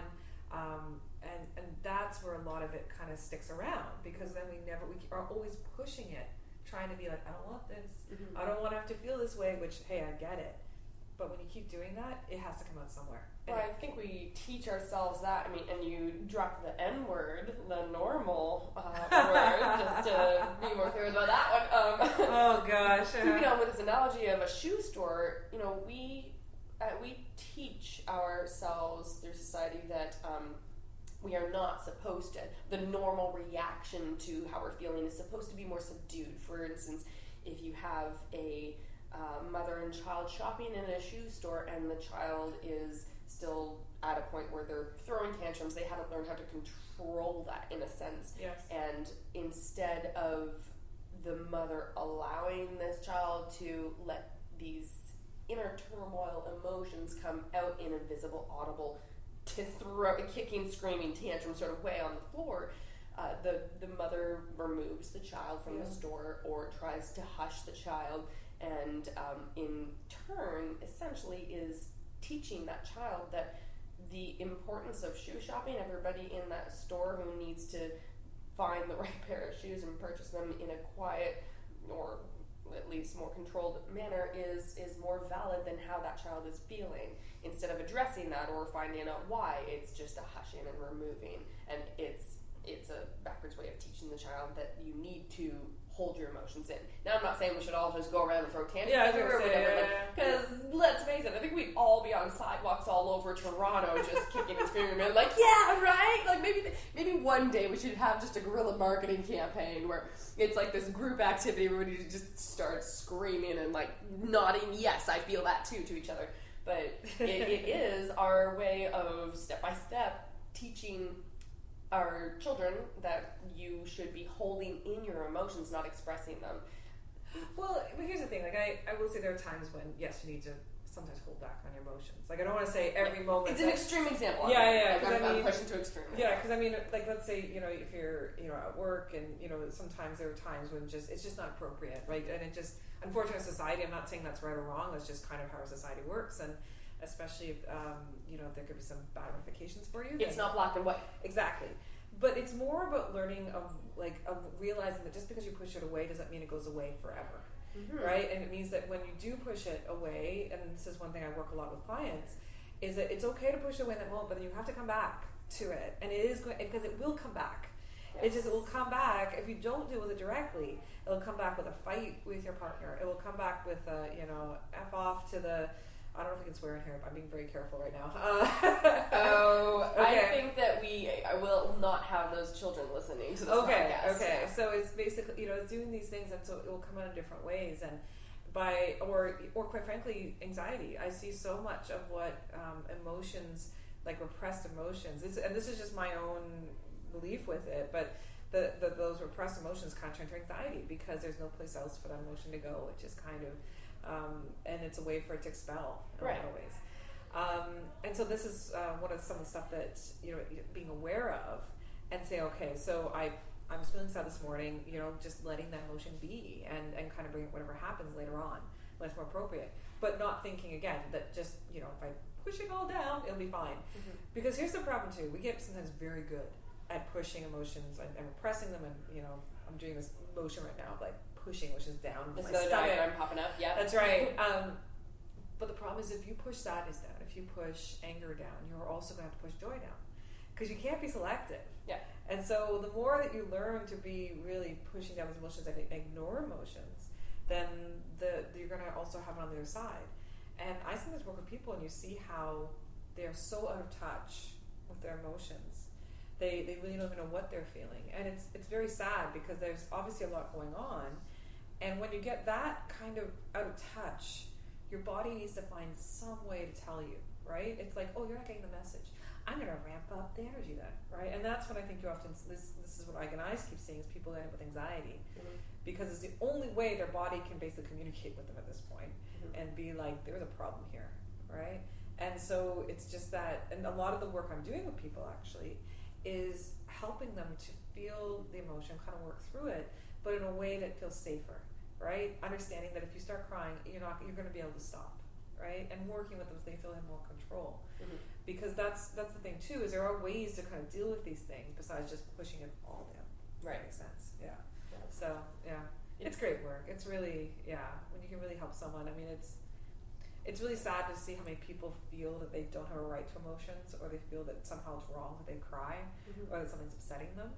Um, and and that's where a lot of it kind of sticks around because then we never we are always pushing it, trying to be like I don't want this. I don't want to have to feel this way, which, hey, I get it. But when you keep doing that, it has to come out somewhere. Well, I think we teach ourselves that. I mean, and you drop the N word, the normal uh, word, just to be more clear about that one. Um, oh, gosh. Keeping on with this analogy of a shoe store, you know, we uh, we teach ourselves through society that um, we are not supposed to. The normal reaction to how we're feeling is supposed to be more subdued. For instance, if you have a uh, mother and child shopping in a shoe store and the child is still at a point where they're throwing tantrums, they haven't learned how to control that in a sense. Yes. And instead of the mother allowing this child to let these inner turmoil emotions come out in a visible, audible, to throw kicking, screaming tantrum sort of way on the floor, uh, the the mother removes the child from the store or tries to hush the child, and um, in turn, essentially, is teaching that child that the importance of shoe shopping. Everybody in that store who needs to find the right pair of shoes and purchase them in a quiet or at least more controlled manner is is more valid than how that child is feeling instead of addressing that or finding out why it's just a hushing and removing and it's it's a backwards way of teaching the child that you need to hold your emotions in. Now, I'm not saying we should all just go around and throw candy Yeah, everywhere or whatever, because let's face it, I think we'd all be on sidewalks all over Toronto just kicking and screaming and like, yeah, right? Like maybe maybe one day we should have just a guerrilla marketing campaign where it's like this group activity where everybody just starts screaming and like nodding, yes, I feel that too, to each other. But it, it is our way of step by step teaching our children that you should be holding in your emotions, not expressing them. Well, but here's the thing. Like, I, I will say there are times when yes, you need to sometimes hold back on your emotions. Like, I don't want to say every moment. It's an extreme example. Yeah, yeah, like, I'm, I mean- pushing to extreme. Yeah, because I mean, like, let's say you know, if you're you know at work and you know sometimes there are times when just it's just not appropriate, right? And it just unfortunately society. I'm not saying that's right or wrong. That's just kind of how our society works, and especially if um, you know there could be some bad ramifications for you. It's not black and white. exactly. But it's more about learning of like of realizing that just because you push it away doesn't mean it goes away forever Mm-hmm. right? And it means that when you do push it away, and this is one thing I work a lot with clients, is that it's okay to push away in that moment, but then you have to come back to it, and it is going because it will come back. It just it will come back if you don't deal with it directly. It'll come back with a fight with your partner. It will come back with a you know f off to the. I don't know if we can swear in here, but I'm being very careful right now. Uh, Oh, I think that we I will not have those children listening to this okay, podcast. okay. So it's basically you know it's doing these things, and so it will come out in different ways, and by or or quite frankly, anxiety. I see so much of what um, emotions like repressed emotions. This, and this is just my own belief with it, but. The, the, those repressed emotions kind of turn to anxiety because there's no place else for that emotion to go, which is kind of, um, and it's a way for it to expel in Right. a lot of ways. Um, and so this is uh, one of some of the stuff that you know being aware of and say, okay, so I I was feeling sad this morning, you know, just letting that emotion be and, and kind of bring whatever happens later on when it's more appropriate. But not thinking again that just, you know, if I push it all down, it'll be fine. Mm-hmm. Because here's the problem too. We get sometimes very good at pushing emotions and, and repressing them and, you know, I'm doing this motion right now like pushing which is down There's my diagram popping up. Yeah, That's right. Um, but the problem is, if you push sadness down, if you push anger down, you're also going to have to push joy down because you can't be selective. Yeah. And so, the more that you learn to be really pushing down these emotions and ignore emotions, then the you're going to also have it on the other side. And I sometimes work with people, and you see how they're so out of touch with their emotions. They, they really don't even know what they're feeling, and it's it's very sad because there's obviously a lot going on, and when you get that kind of out of touch, your body needs to find some way to tell you, right? It's like, oh, you're not getting the message. I'm going to ramp up the energy then, right? And that's when I think you often this this is what I and I keep seeing is people end up with anxiety Mhm. because it's the only way their body can basically communicate with them at this point Mhm. and be like, there's a problem here, right? And so it's just that, and a lot of the work I'm doing with people actually is helping them to feel the emotion, kind of work through it, but in a way that feels safer, right? Understanding that if you start crying, you're not you're going to be able to stop, right? And working with them so they feel they have more control, Mhm. because that's that's the thing too is there are ways to kind of deal with these things besides just pushing it all down. Right. that makes sense. Yeah. Yeah. So yeah, it's great work. It's really yeah when you can really help someone. I mean, it's it's really sad to see how many people feel that they don't have a right to emotions, or they feel that somehow it's wrong that they cry, Mhm. or that something's upsetting them,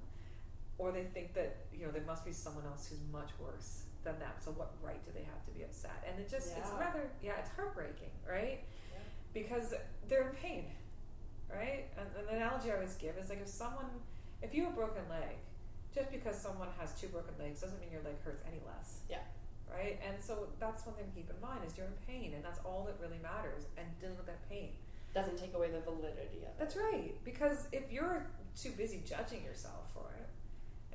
or they think that you know there must be someone else who's much worse than them. So what right do they have to be upset? And it just it's rather yeah it's heartbreaking, right? Yeah. Because they're in pain, right? And, and the analogy I always give is like if someone if you have a broken leg, just because someone has two broken legs doesn't mean your leg hurts any less. Yeah. Right? And so that's one thing to keep in mind is you're in pain and that's all that really matters and dealing with that pain. Doesn't take away the validity of it. That's right. Because if you're too busy judging yourself for it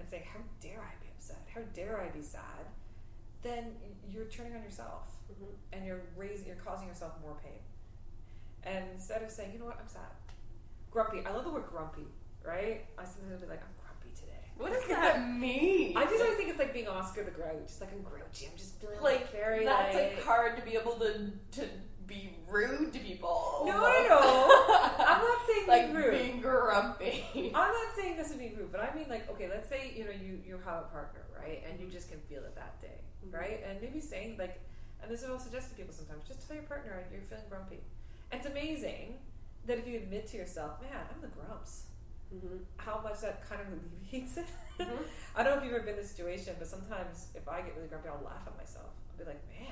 and say, How dare I be upset? How dare I be sad? Then you're turning on yourself Mhm. and you're raising you're causing yourself more pain. And instead of saying, you know what, I'm sad. Grumpy. I love the word grumpy, right? I sometimes be like, I'm grumpy today. What does that mean? I just always think it's like being Oscar the Grouch. It's like I'm grouchy. I'm just feeling like very that's like a card to be able to to be rude to people. No, no, no. I'm not saying like rude. being grumpy. I'm not saying this is being rude, but I mean like okay, let's say you know you you have a partner, right, and you just can feel it that day, Mhm. right, and maybe saying like, and this is what I'll suggest to people sometimes, just tell your partner you're feeling grumpy. And it's amazing that if you admit to yourself, man, I'm the grumps. Mhm. How much that kind of alleviates it. Mhm. I don't know if you've ever been in this situation, but sometimes if I get really grumpy, I'll laugh at myself. I'll be like, man,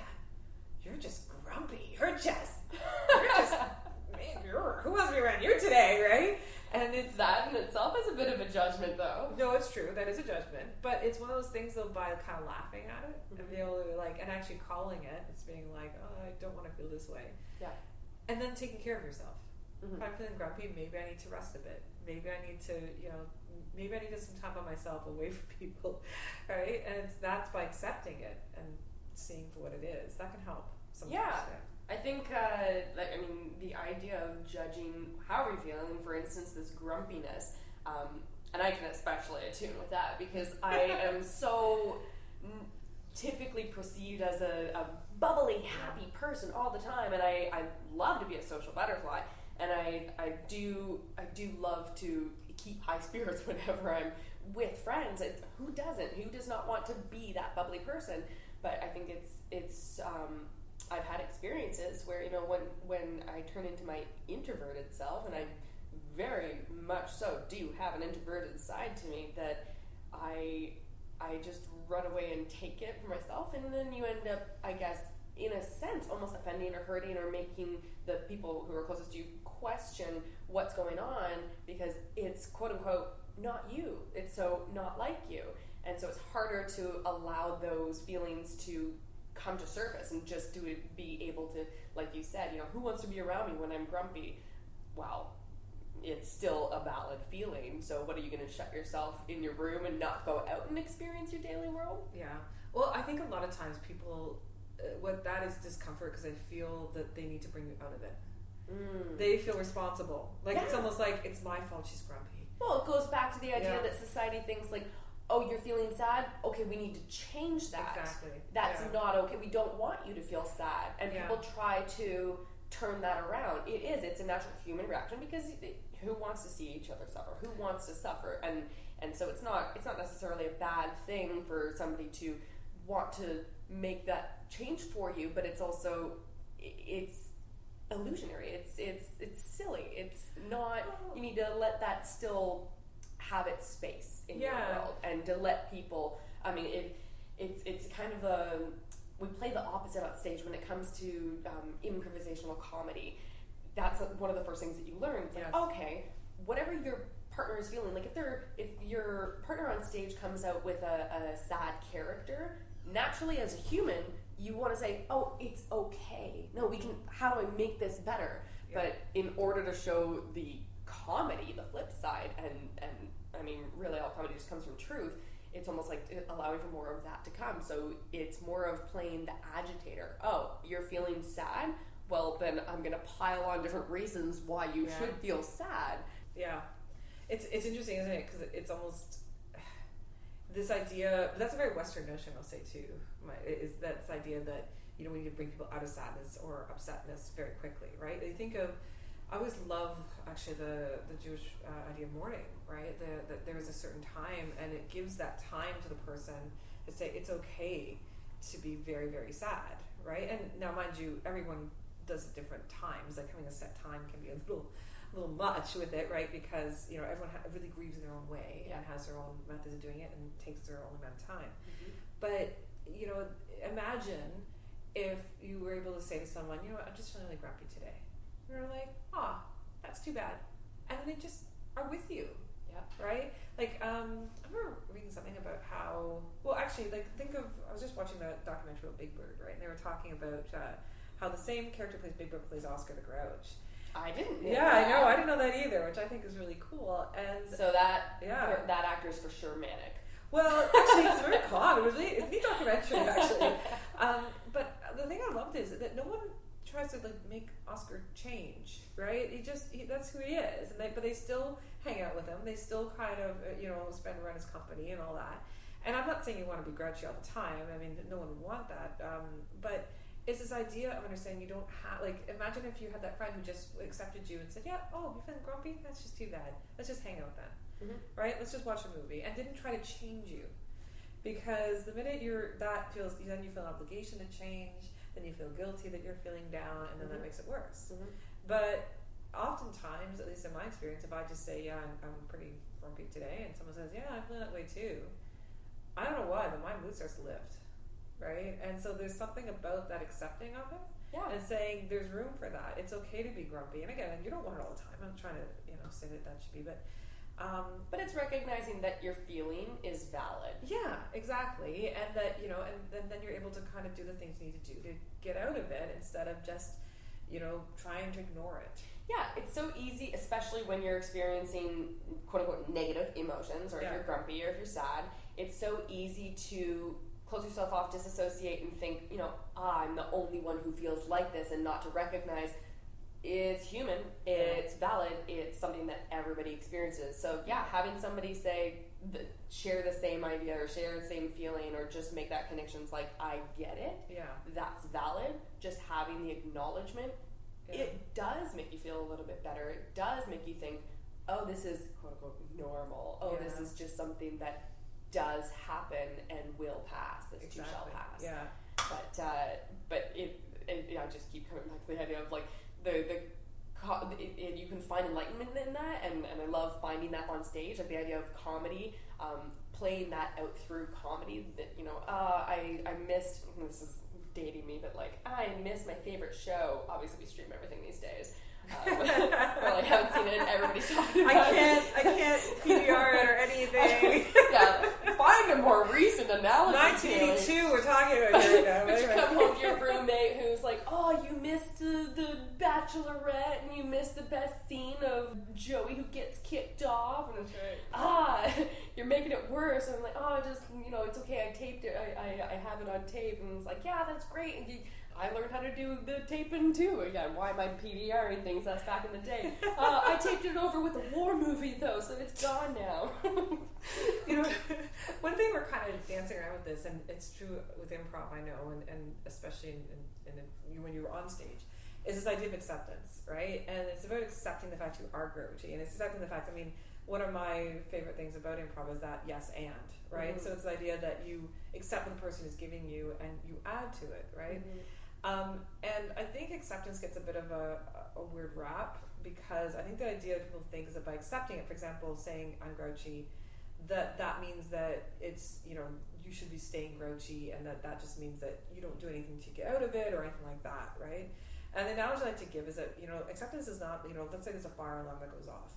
you're just grumpy. You're just, you're just, man, you're, who wants to be around you today, right? And it's that in itself is a bit of a judgment, though. no, it's true. That is a judgment, but it's one of those things though. By kind of laughing at it and Mhm. being able to like, and actually calling it, it's being like, oh, I don't want to feel this way. Yeah. And then taking care of yourself. Mhm. If I'm feeling grumpy, maybe I need to rest a bit. Maybe I need to, you know, maybe I need to some time by myself away from people, right? And it's that's by accepting it and seeing for what it is. That can help. Sometimes. Yeah. I think, uh, like, I mean, the idea of judging how are you feeling, for instance, this grumpiness, um, and I can especially attune with that because I am so n- typically perceived as a, a bubbly, happy person all the time, and I, I love to be a social butterfly, and I, I do I do love to keep high spirits whenever I'm with friends. It, who doesn't? Who does not want to be that bubbly person? But I think it's it's um, I've had experiences where you know when when I turn into my introverted self, and I very much so do have an introverted side to me that I I just run away and take it for myself, and then you end up, I guess, in a sense, almost offending or hurting or making the people who are closest to you question what's going on because it's quote unquote not you. It's so not like you, and so it's harder to allow those feelings to come to surface and just to be able to, like you said, you know, who wants to be around me when I'm grumpy? Well, it's still a valid feeling. So what are you going to shut yourself in your room and not go out and experience your daily world? Yeah. Well, I think a lot of times people, uh, what that is discomfort because they feel that they need to bring you out of it. Mm. They feel responsible. Like it's almost like it's my fault she's grumpy. Well, it goes back to the idea Yeah. that society thinks like, oh, you're feeling sad. Okay, we need to change that. Exactly. That's Yeah. not okay. We don't want you to feel sad, and Yeah. people try to turn that around. It is. It's a natural human reaction because who wants to see each other suffer? Who wants to suffer? And and so it's not it's not necessarily a bad thing for somebody to want to make that change for you, but it's also it's illusionary. It's it's it's silly. It's not. You need to let that still have its space in Yeah. your world, and to let people. I mean, it it's it's kind of a we play the opposite on stage when it comes to um, improvisational comedy. That's one of the first things that you learn. It's like, Yes. okay, whatever your partner is feeling, like if they're if your partner on stage comes out with a, a sad character, naturally as a human, you want to say, oh, it's okay. No, we can. How do I make this better? Yeah. But in order to show the comedy, the flip side, and and I mean, really, all comedy just comes from truth. It's almost like allowing for more of that to come. So it's more of playing the agitator. Oh, you're feeling sad. Well, then I'm going to pile on different reasons why you Yeah. should feel sad. Yeah, it's it's interesting, isn't it? Because it's almost this idea. That's a very Western notion, I'll say too. Is that this idea that you know we need to bring people out of sadness or upsetness very quickly, right? They think of. I always love actually the the Jewish uh, idea of mourning, right? The, that there is a certain time, and it gives that time to the person to say it's okay to be very very sad, right? And now, mind you, everyone does it different times. Like having a set time can be a little little much with it, right? Because you know everyone ha- really grieves in their own way Yeah. and has their own methods of doing it and takes their own amount of time. But you know, imagine if you were able to say to someone, you know, what, I'm just feeling really grumpy today. And they're like, ah, that's too bad, and they just are with you. Yeah. Right. Like, um, I remember reading something about how. Well, actually, like, think of. I was just watching that documentary about Big Bird, right? And they were talking about uh, how the same character plays Big Bird plays Oscar the Grouch. I didn't. know Yeah, I know. I didn't know that either, which I think is really cool. And So that Yeah. that actor is for sure manic. well, actually, it's very calm. It was really, it's a neat documentary, actually. Um, but the thing I loved is that no one tries to like make Oscar change, right? He just he, that's who he is, and they, but they still hang out with him. They still kind of uh, you know spend around his company and all that. And I'm not saying you want to be grouchy all the time. I mean, no one would want that. Um, but it's this idea of understanding you don't have like imagine if you had that friend who just accepted you and said, yeah, oh, you're feeling grumpy? That's just too bad. Let's just hang out then, Mhm. right? Let's just watch a movie and didn't try to change you because the minute you're that feels then you feel an obligation to change, then you feel guilty that you're feeling down, and then that Mhm. makes it worse. Mhm. But oftentimes, at least in my experience, if I just say, "Yeah, I'm, I'm pretty grumpy today," and someone says, "Yeah, I feel that way too," I don't know why, but my mood starts to lift, right? And so there's something about that accepting of it Yeah. and saying there's room for that. It's okay to be grumpy. And again, you don't want it all the time. I'm trying to you know say that that should be, but um, But it's recognizing that your feeling is valid. yeah, exactly. And that, you know, and then, then you're able to kind of do the things you need to do to get out of it instead of just, you know, trying to ignore it. Yeah, it's so easy, especially when you're experiencing quote unquote negative emotions, or Yeah. if you're grumpy or if you're sad. It's so easy to close yourself off, disassociate, and think, you know, ah, I'm the only one who feels like this, and not to recognize it's human, it's valid, it's something that everybody experiences. So, yeah, having somebody say, th- share the same idea or share the same feeling, or just make that connection, it's like, I get it, Yeah. that's valid. Just having the acknowledgement Yeah. it does make you feel a little bit better. It does make you think, oh, this is quote unquote normal. Oh, this is just something that does happen and will pass. This too shall pass. Yeah. But uh, but it, it I just keep coming back to the idea of like the the it, you can find enlightenment in that, and, and I love finding that on stage. Like the idea of comedy, um, playing that out through comedy. That you know, uh, I I missed. This is dating me, but like I missed my favorite show. Obviously, we stream everything these days. Um, or like haven't seen it. and Everybody's talking about it. can't, I can't PVR it or anything. yeah, find a more recent analogy. Taylor. 1982, we're talking about here now. But you come home to your roommate who's like, "Oh, you missed the, the Bachelorette, and you missed the best scene of Joey who gets kicked off." And ah, you're making it worse. And I'm like, "Oh, just you know, it's okay. I taped it. I, I, I have it on tape." And it's like, "Yeah, that's great." And you, I learned how to do the taping too. Again, why am I PVRing things? That's back in the day. Uh, I taped it over with a war movie though, so it's gone now. you know, one thing we're kind of dancing around with this, and it's true with improv, I know, and, and especially in, in, in you when you're on stage, is this idea of acceptance, right? And it's about accepting the fact you are grouchy, and it's accepting the fact. I mean, one of my favorite things about improv is that yes and, right? Mhm. So it's the idea that you accept what the person is giving you, and you add to it, right? Um, and I think acceptance gets a bit of a, a weird rap because I think the idea that people think is that by accepting it, for example, saying I'm grouchy, that that means that it's you know you should be staying grouchy, and that that just means that you don't do anything to get out of it or anything like that, right? And the analogy I like to give is that you know acceptance is not you know let's say there's a fire alarm that goes off.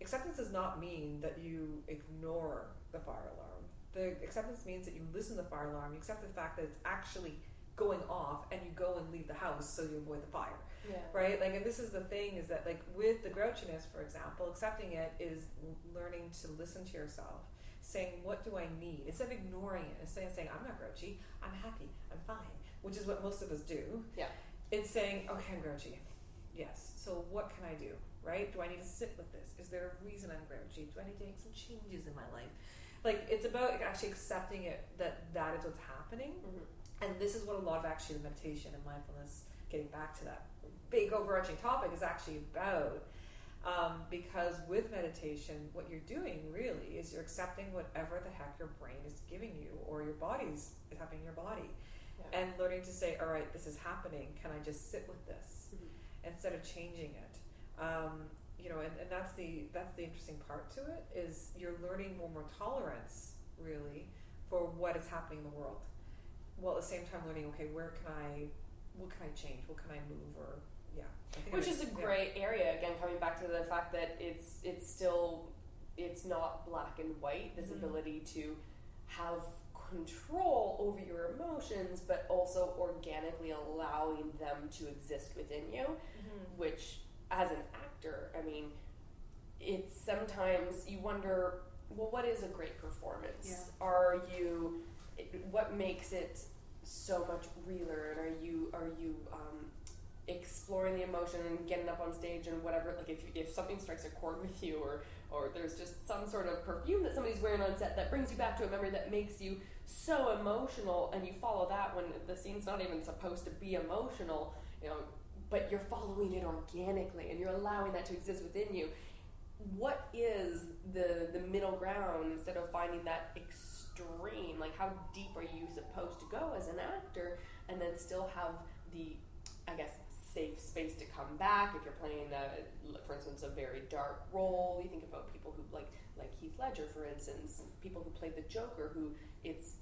Acceptance does not mean that you ignore the fire alarm. The acceptance means that you listen to the fire alarm. You accept the fact that it's actually going off, and you go and leave the house so you avoid the fire Yeah. right? Like, and this is the thing is that, like, with the grouchiness, for example, accepting it is learning to listen to yourself, saying, "What do I need?" Instead of ignoring it, instead of saying, "I'm not grouchy, I'm happy, I'm fine," which is what most of us do. Yeah. It's saying, "Okay, I'm grouchy. Yes. So what can I do? Right? Do I need to sit with this? Is there a reason I'm grouchy? Do I need to make some changes in my life?" Like, it's about actually accepting it that that is what's happening Mhm. And this is what a lot of actually the meditation and mindfulness, getting back to that big overarching topic, is actually about. Um, because with meditation, what you're doing really is you're accepting whatever the heck your brain is giving you or your body's is happening in your body. Yeah. And learning to say, all right, this is happening. Can I just sit with this Mhm. instead of changing it? Um, you know, and, and that's the that's the interesting part to it is you're learning more more tolerance really for what is happening in the world while at the same time learning okay where can i what can i change what can i move or yeah I think I Which is a yeah. gray area. Again, coming back to the fact that it's it's still it's not black and white. This Mhm. ability to have control over your emotions, but also organically allowing them to exist within you. Mhm. Which, as an actor, I mean, it's sometimes you wonder, well, what is a great performance? Yeah. Are you? What makes it so much realer? And are you are you um, exploring the emotion and getting up on stage and whatever? Like if if something strikes a chord with you, or or there's just some sort of perfume that somebody's wearing on set that brings you back to a memory that makes you so emotional and you follow that when the scene's not even supposed to be emotional, you know, but you're following it organically and you're allowing that to exist within you. What is the the middle ground instead of finding that extreme? Like how deep are you supposed to go as an actor and then still have the I guess safe space to come back if you're playing a, for instance a very dark role you think about people who like like Heath Ledger for instance people who play the Joker who it's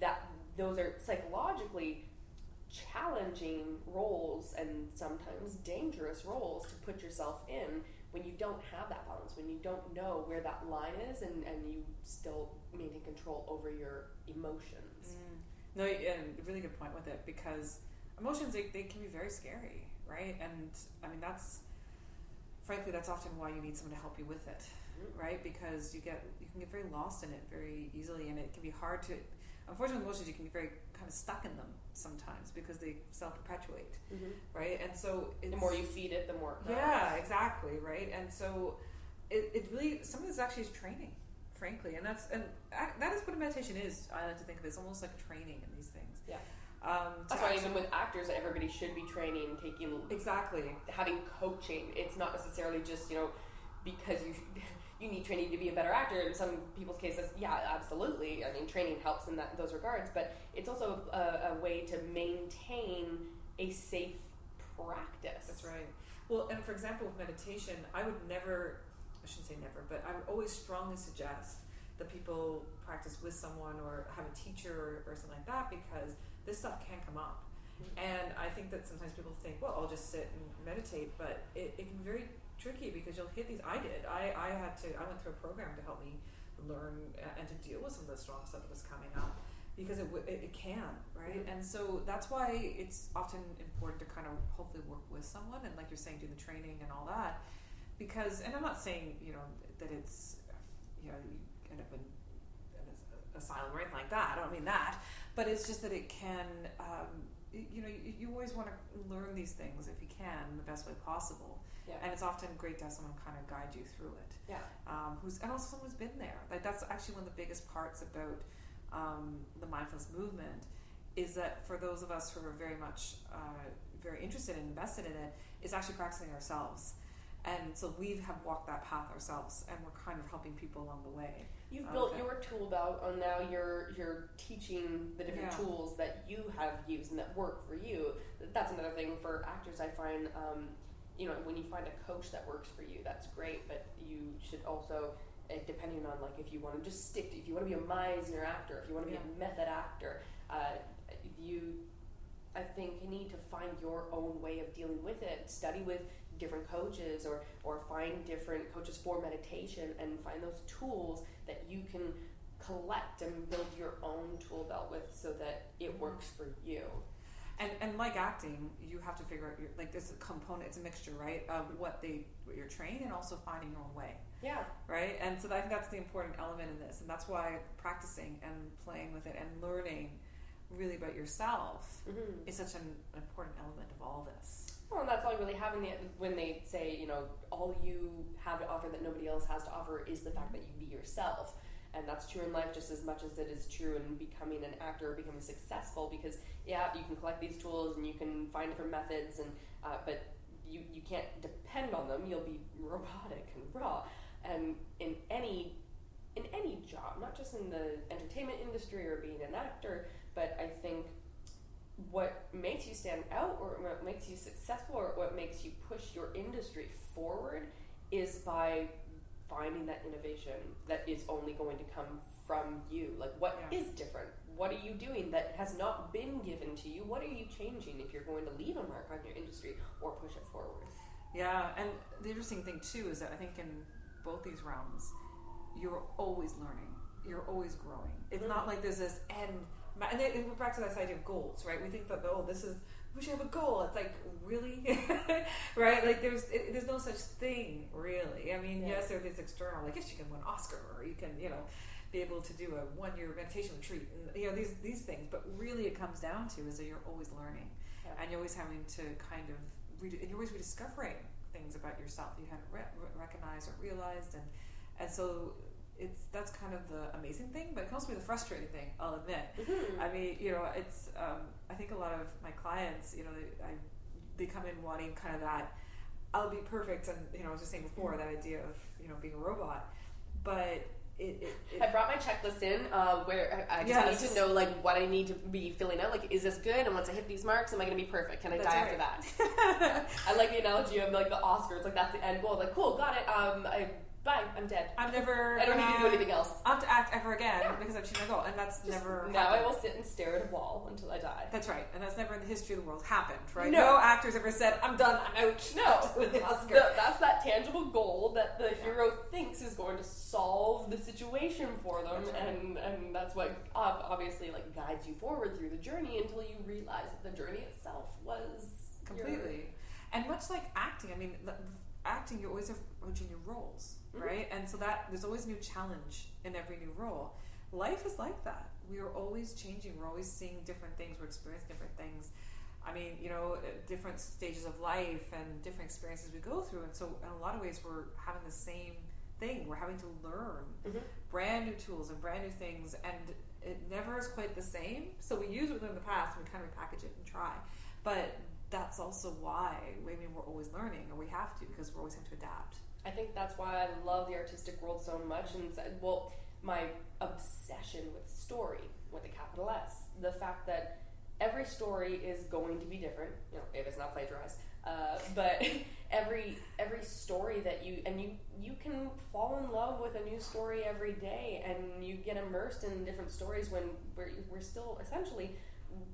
that those are psychologically challenging roles and sometimes dangerous roles to put yourself in when you don't have that balance, when you don't know where that line is and, and you still maintain control over your emotions. Mm. No, and really good point with it because emotions they, they can be very scary, right? And I mean that's frankly that's often why you need someone to help you with it, Mm-hmm. right? Because you get you can get very lost in it very easily, and it can be hard to. Unfortunately, emotions you can be very kind of stuck in them sometimes because they self perpetuate, Mm-hmm. right? And so it's, The more you feed it, the more yeah, exactly, right? And so it, it really some of this actually is training, frankly, and that's and ac- that is what a meditation is. I like to think of it as almost like a training in these things. Yeah. Um, That's why even with actors, everybody should be training, taking exactly. having coaching. It's not necessarily just you know because you you need training to be a better actor. In some people's cases, yeah, absolutely. I mean, training helps in that those regards, but it's also a, a way to maintain a safe practice. That's right. Well, and for example, with meditation, I would never, I shouldn't say never, but I would always strongly suggest that people practice with someone or have a teacher or, or something like that because this stuff can come up. Mm-hmm. And I think that sometimes people think, well, I'll just sit and meditate, but it, it can very tricky because you'll hit these. I did. I, I had to, I went through a program to help me learn uh, and to deal with some of the strong stuff that was coming up because it, w- it, it can, right? And so that's why it's often important to kind of hopefully work with someone and, like you're saying, do the training and all that. Because, and I'm not saying, you know, that it's, you know, you end up in an asylum or anything like that. I don't mean that. But it's just that it can, um, y- you know, you, you always want to learn these things if you can the best way possible. Yeah. And it's often great to have someone kind of guide you through it Yeah. um, who's and also someone who's been there. Like that's actually one of the biggest parts about um, the mindfulness movement is that for those of us who are very much uh, very interested and invested in it, is actually practicing ourselves. And so we have walked that path ourselves, and we're kind of helping people along the way. You've Okay. built your tool belt, and now you're you're teaching the different Yeah. tools that you have used and that work for you. That's another thing for actors. I find, um, you know, when you find a coach that works for you, that's great. But you should also, uh, depending on like if you want to just stick to, if you want to be a Meisner actor, if you want to be a method actor, uh, you, I think, you need to find your own way of dealing with it. Study with different coaches or, or find different coaches for meditation and find those tools that you can collect and build your own tool belt with so that it works for you. And, and like acting, you have to figure out your, like this component. It's a mixture, right, of what they what you're trained and also finding your own way. Yeah. right? And so I think that's the important element in this, and that's why practicing and playing with it and learning really about yourself Mm-hmm. is such an important element of all this. Well, and that's all you really have in the when they say, you know, all you have to offer that nobody else has to offer is the fact that you be yourself. And that's true in life just as much as it is true in becoming an actor or becoming successful. Because yeah, you can collect these tools and you can find different methods, and uh, but you you can't depend on them. You'll be robotic and raw. And in any in any job, not just in the entertainment industry or being an actor, but I think what makes you stand out or what makes you successful or what makes you push your industry forward is by finding that innovation that is only going to come from you. Like, what Yeah. is different? What are you doing that has not been given to you? What are you changing if you're going to leave a mark on your industry or push it forward? Yeah, and the interesting thing too is that I think in both these realms, you're always learning. You're always growing. It's not mm-hmm. like there's this end. And then we're back to this idea of goals, right? We think that oh, this is we should have a goal. It's like really, right? Like there's it, there's no such thing really. I mean, Yeah. yes, there is external. Like yes, you can win an Oscar, or you can you know be able to do a one year meditation retreat, and you know these these things. But really, it comes down to is that you're always learning, Yeah. and you're always having to kind of re- and you're always rediscovering things about yourself you hadn't re- re- recognized or realized, and and so it's that's kind of the amazing thing, but it can also be the frustrating thing. I'll admit. Mhm. I mean, you know, it's. Um, I think a lot of my clients, you know, they, I, they come in wanting kind of that. I'll be perfect, and you know, I was just saying before that idea of you know being a robot, but it. it, it I brought my checklist in uh, where I I just Yes. need to know like what I need to be filling out. Like, is this good? And once I hit these marks, am I going to be perfect? Can I That's die right. after that? I like the analogy of like the Oscars. Like that's the end goal. Like, cool, got it. Um, I bye. I'm dead. I'm never. I don't need to do anything else. I have to act ever again Yeah. because I've achieved my goal, and that's Just never. now I will sit and stare at a wall until I die. That's right, and that's never in the history of the world happened, right? No. No, actors ever said, "I'm done, I'm out." No, with the Oscar. The- that's that tangible goal that the hero thinks is going to solve the situation for them, right. and and that's what obviously like guides you forward through the journey until you realize that the journey itself was your- completely. And much like acting, I mean, acting you always approaching new roles, Mhm. Right? And so that there's always new challenge in every new role. Life is like that. We are always changing. We're always seeing different things. We're experiencing different things. I mean, you know, at different stages of life and different experiences we go through. And so, in a lot of ways, we're having the same thing. We're having to learn Mhm. brand new tools and brand new things, and it never is quite the same. So we use what we in the past, and we kind of repackage it and try. But that's also why I mean we're always learning, or we have to because we're always having to adapt. I think that's why I love the artistic world so much, and well, my obsession with story with a capital S, the fact that every story is going to be different, you know, if it's not plagiarized. Uh, but every every story that you and you you can fall in love with a new story every day, and you get immersed in different stories when we're we're still essentially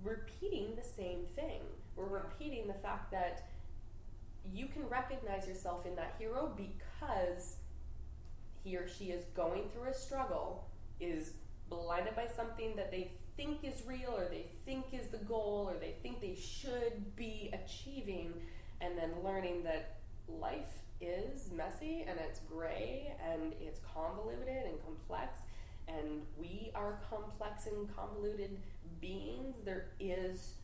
repeating the same thing. We're repeating the fact that you can recognize yourself in that hero because he or she is going through a struggle, is blinded by something that they think is real or they think is the goal or they think they should be achieving, and then learning that life is messy and it's gray and it's convoluted and complex and we are complex and convoluted beings. There is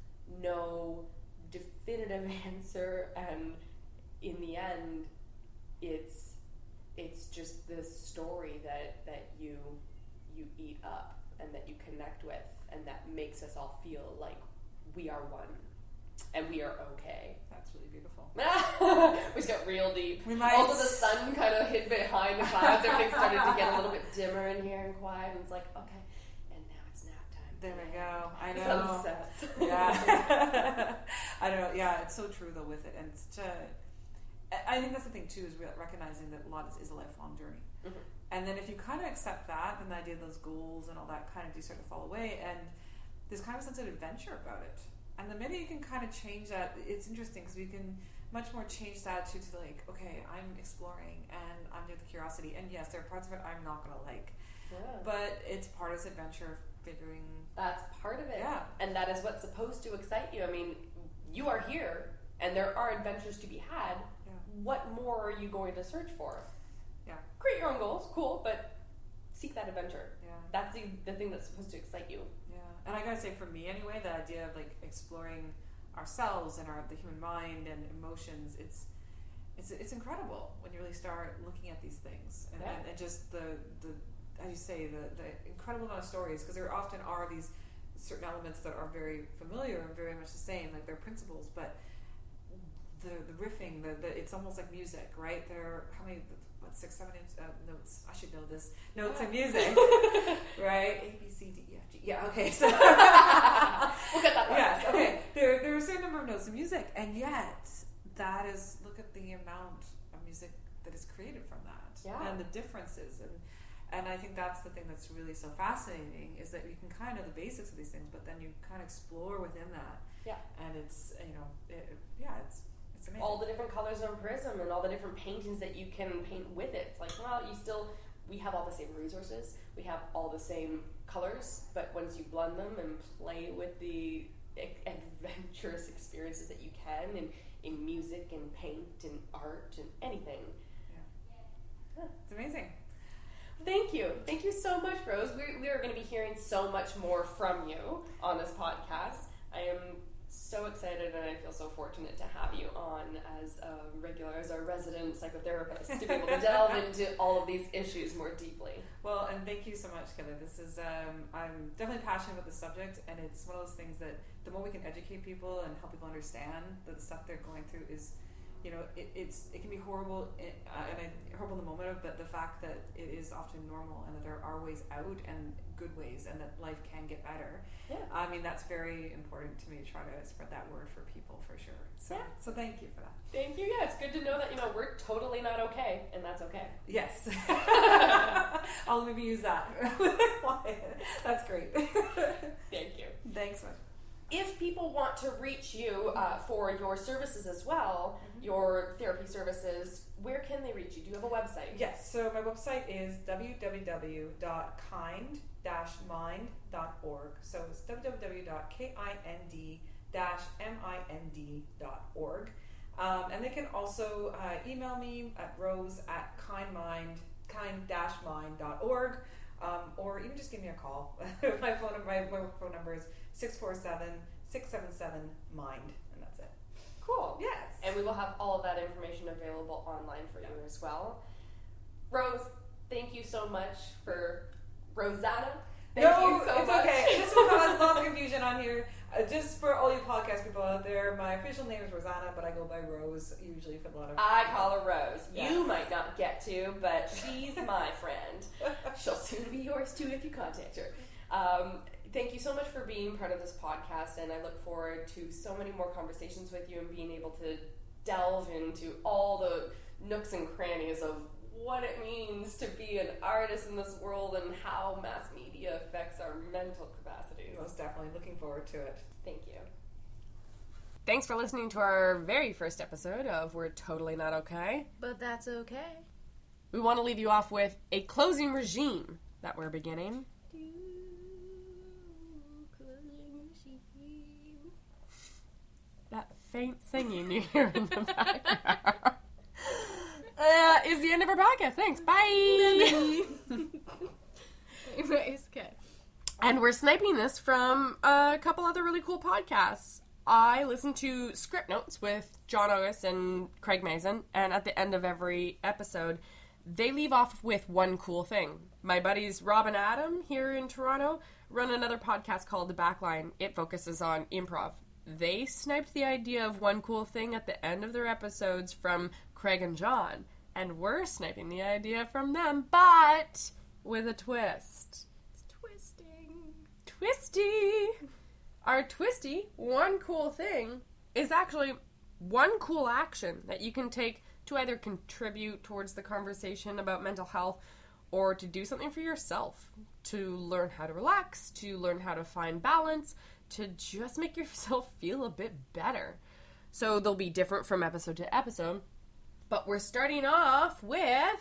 no definitive answer and in the end it's it's just this story that that you you eat up and that you connect with and that makes us all feel like we are one and we are okay That's really beautiful. we just got real deep We might- also the sun kind of hid behind the clouds everything started to get a little bit dimmer in here and quiet and it's like okay and now it's nap time There we go. I know. sun sets. yeah. I don't know. Yeah, it's so true though with it, and to, I- think that's the thing too is re- recognizing that a lot is, is a lifelong journey. Mhm. And then if you kind of accept that, then the idea of those goals and all that kind of do start to fall away, and there's kind of a sense of adventure about it. And the minute you can kind of change that, it's interesting because we can much more change that attitude to like, okay, I'm exploring and I'm doing the curiosity, and yes, there are parts of it I'm not gonna like, Yeah. but it's part of this adventure of figuring. That's part of it. Yeah. And that is what's supposed to excite you. I mean, you are here and there are adventures to be had. What more are you going to search for? Yeah. Create your own goals, cool, but seek that adventure. Yeah. That's the, the thing that's supposed to excite you. Yeah, and I gotta say, for me anyway, the idea of like exploring ourselves and our the human mind and emotions, it's it's it's incredible when you really start looking at these things and, Yeah. and, and just the the as you say the the incredible amount of stories because there often are these certain elements that are very familiar and very much the same, like they're principles, but the the riffing, the, the it's almost like music, right? There are how many what six seven uh, notes? I should know this notes in music, right? A B C D E F G. Yeah, okay. So We'll get that one. yes, okay. There, there are a certain number of notes in music, and yet that is look at the amount of music that is created from that, Yeah. and the differences, and and I think that's the thing that's really so fascinating is that you can kind of know the basics of these things, but then you kind of explore within that, Yeah. and it's you know, it, yeah, it's. All the different colors on prism and all the different paintings that you can paint with it. It's like, well, you still we have all the same resources, we have all the same colors, but once you blend them and play with the adventurous experiences that you can in, in music and paint and art and anything. Yeah, it's amazing. Thank you. Thank you so much, Rose. We, we are going to be hearing so much more from you on this podcast. I am so excited and I feel so fortunate to have you on as a regular, as our resident psychotherapist, to be able to delve into all of these issues more deeply. Well, and thank you so much, Kelly. This is um, I'm definitely passionate about the subject, and it's one of those things that the more we can educate people and help people understand that the stuff they're going through is, you know, it, it's it can be horrible in, uh, and I, horrible in the moment of, but the fact that it is often normal and that there are ways out and good ways, and that life can get better. Yeah. I mean, that's very important to me to try to spread that word for people for sure. So, Yeah. so thank you for that. Thank you. Yeah, it's good to know that you know we're totally not okay, and that's okay. Yes. I'll maybe use that. That's great. Thank you. Thanks much. If people want to reach you uh, for your services as well, your therapy services, where can they reach you? Do you have a website? Yes, so my website is www.kind-mind.org. So it's www.kind-mind.org. Um, and they can also uh, email me at rose at kindmind, kind-mind.org. Um, or even just give me a call. my phone my, my phone number is 647-677-MIND, and that's it. Cool. Yes. And we will have all of that information available online for you as well. Rose, thank you so much for Rosanna. Thank no, you so it's much. okay. This will cause lots of confusion on here. Uh, just for all you podcast people out there, my official name is Rosanna, but I go by Rose usually for a lot of. I call her Rose. Yes. You might not get to, but she's my friend. She'll soon be yours too if you contact her. Um, thank you so much for being part of this podcast, and I look forward to so many more conversations with you and being able to delve into all the nooks and crannies of what it means to be an artist in this world and how mass media affects our mental capacities. Most definitely looking forward to it. Thank you. Thanks for listening to our very first episode of We're Totally Not Okay. But that's okay. We want to leave you off with a closing regime that we're beginning. That faint singing you hear in the background uh, is the end of our podcast. Thanks. Bye. Anyways, okay. And we're sniping this from a couple other really cool podcasts. I listen to Script Notes with John August and Craig Mazin, and at the end of every episode, they leave off with one cool thing. My buddies Rob and Adam here in Toronto run another podcast called The Backline. It focuses on improv. They sniped the idea of one cool thing at the end of their episodes from Craig and John, and we're sniping the idea from them, but with a twist. It's twisting. Twisty! Our twisty, one cool thing, is actually one cool action that you can take to either contribute towards the conversation about mental health or to do something for yourself. To learn how to relax, to learn how to find balance, to just make yourself feel a bit better. So they'll be different from episode to episode. But we're starting off with.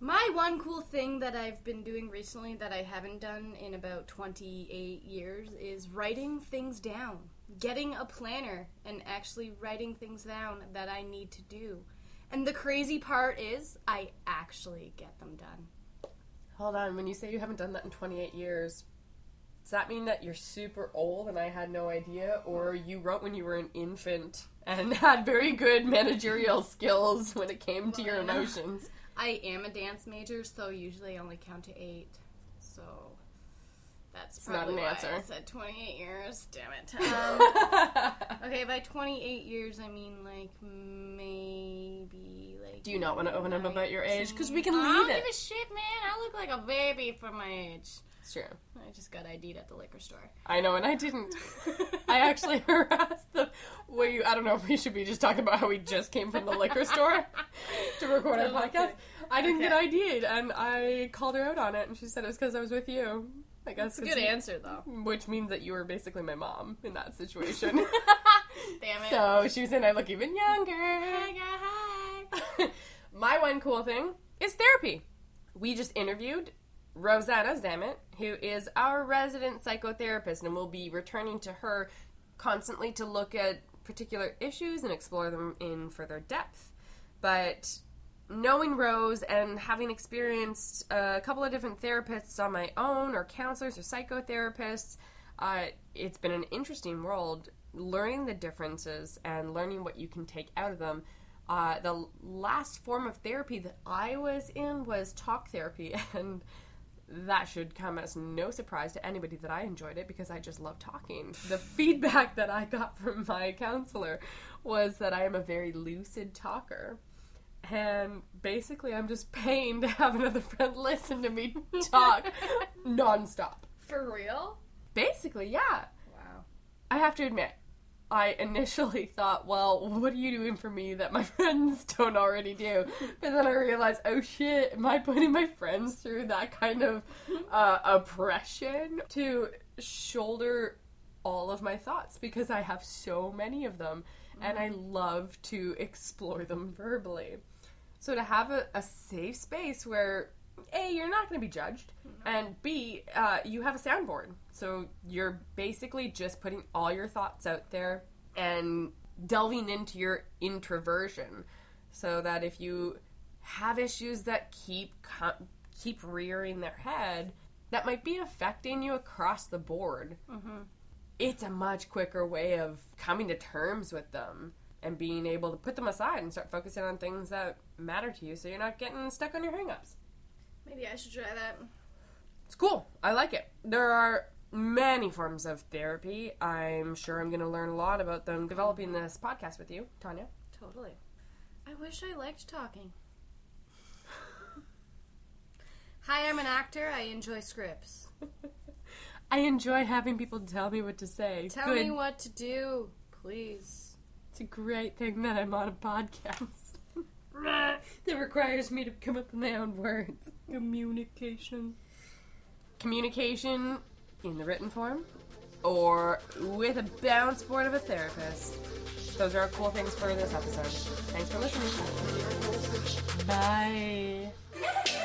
My one cool thing that I've been doing recently that I haven't done in about 28 years is writing things down. Getting a planner and actually writing things down that I need to do. And the crazy part is, I actually get them done. Hold on, when you say you haven't done that in 28 years, does that mean that you're super old and I had no idea? Or you wrote when you were an infant and had very good managerial skills when it came to your emotions? I am a dance major, so usually I only count to eight. So that's It's not probably an why answer. I said 28 years. Damn it. Um, okay, by 28 years, I mean like maybe like. Do you not want to open up about your age? Because we can leave it. I don't give a shit, man. I look like a baby for my age. It's true. I just got ID'd at the liquor store. I know, and I didn't. I actually harassed the way you. I don't know if we should be just talking about how we just came from the liquor store to record our podcast. I didn't get ID'd, and I called her out on it, and she said it was because I was with you. I guess It's a good answer, though. Which means that you were basically my mom in that situation. Damn it. so she was saying I look even younger. Hi, hi. my one cool thing is therapy. We just interviewed Rosanna Zamet, who is our resident psychotherapist, and we'll be returning to her constantly to look at particular issues and explore them in further depth. But knowing Rose and having experienced a couple of different therapists on my own, or counselors or psychotherapists, uh, it's been an interesting world learning the differences and learning what you can take out of them. Uh, the last form of therapy that I was in was talk therapy, and that should come as no surprise to anybody that I enjoyed it because I just love talking. The feedback that I got from my counselor was that I am a very lucid talker. And basically, I'm just paying to have another friend listen to me talk nonstop. For real? Basically, yeah. Wow. I have to admit, I initially thought, well, what are you doing for me that my friends don't already do? But then I realized, oh shit, am I putting my friends through that kind of uh, oppression to shoulder all of my thoughts? Because I have so many of them and I love to explore them verbally. So to have a, a safe space where a you're not going to be judged and b uh, you have a soundboard so you're basically just putting all your thoughts out there and delving into your introversion so that if you have issues that keep keep rearing their head that might be affecting you across the board mm-hmm. it's a much quicker way of coming to terms with them and being able to put them aside and start focusing on things that matter to you so you're not getting stuck on your hangups. Maybe I should try that. It's cool. I like it. There are many forms of therapy. I'm sure I'm going to learn a lot about them developing this podcast with you, Tanya. Totally. I wish I liked talking. Hi, I'm an actor. I enjoy scripts. I enjoy having people tell me what to say. Tell Good. me what to do, please. It's a great thing that I'm on a podcast that requires me to come up with my own words. Communication. Communication in the written form or with a bounce board of a therapist. Those are cool things for this episode. Thanks for listening. Bye.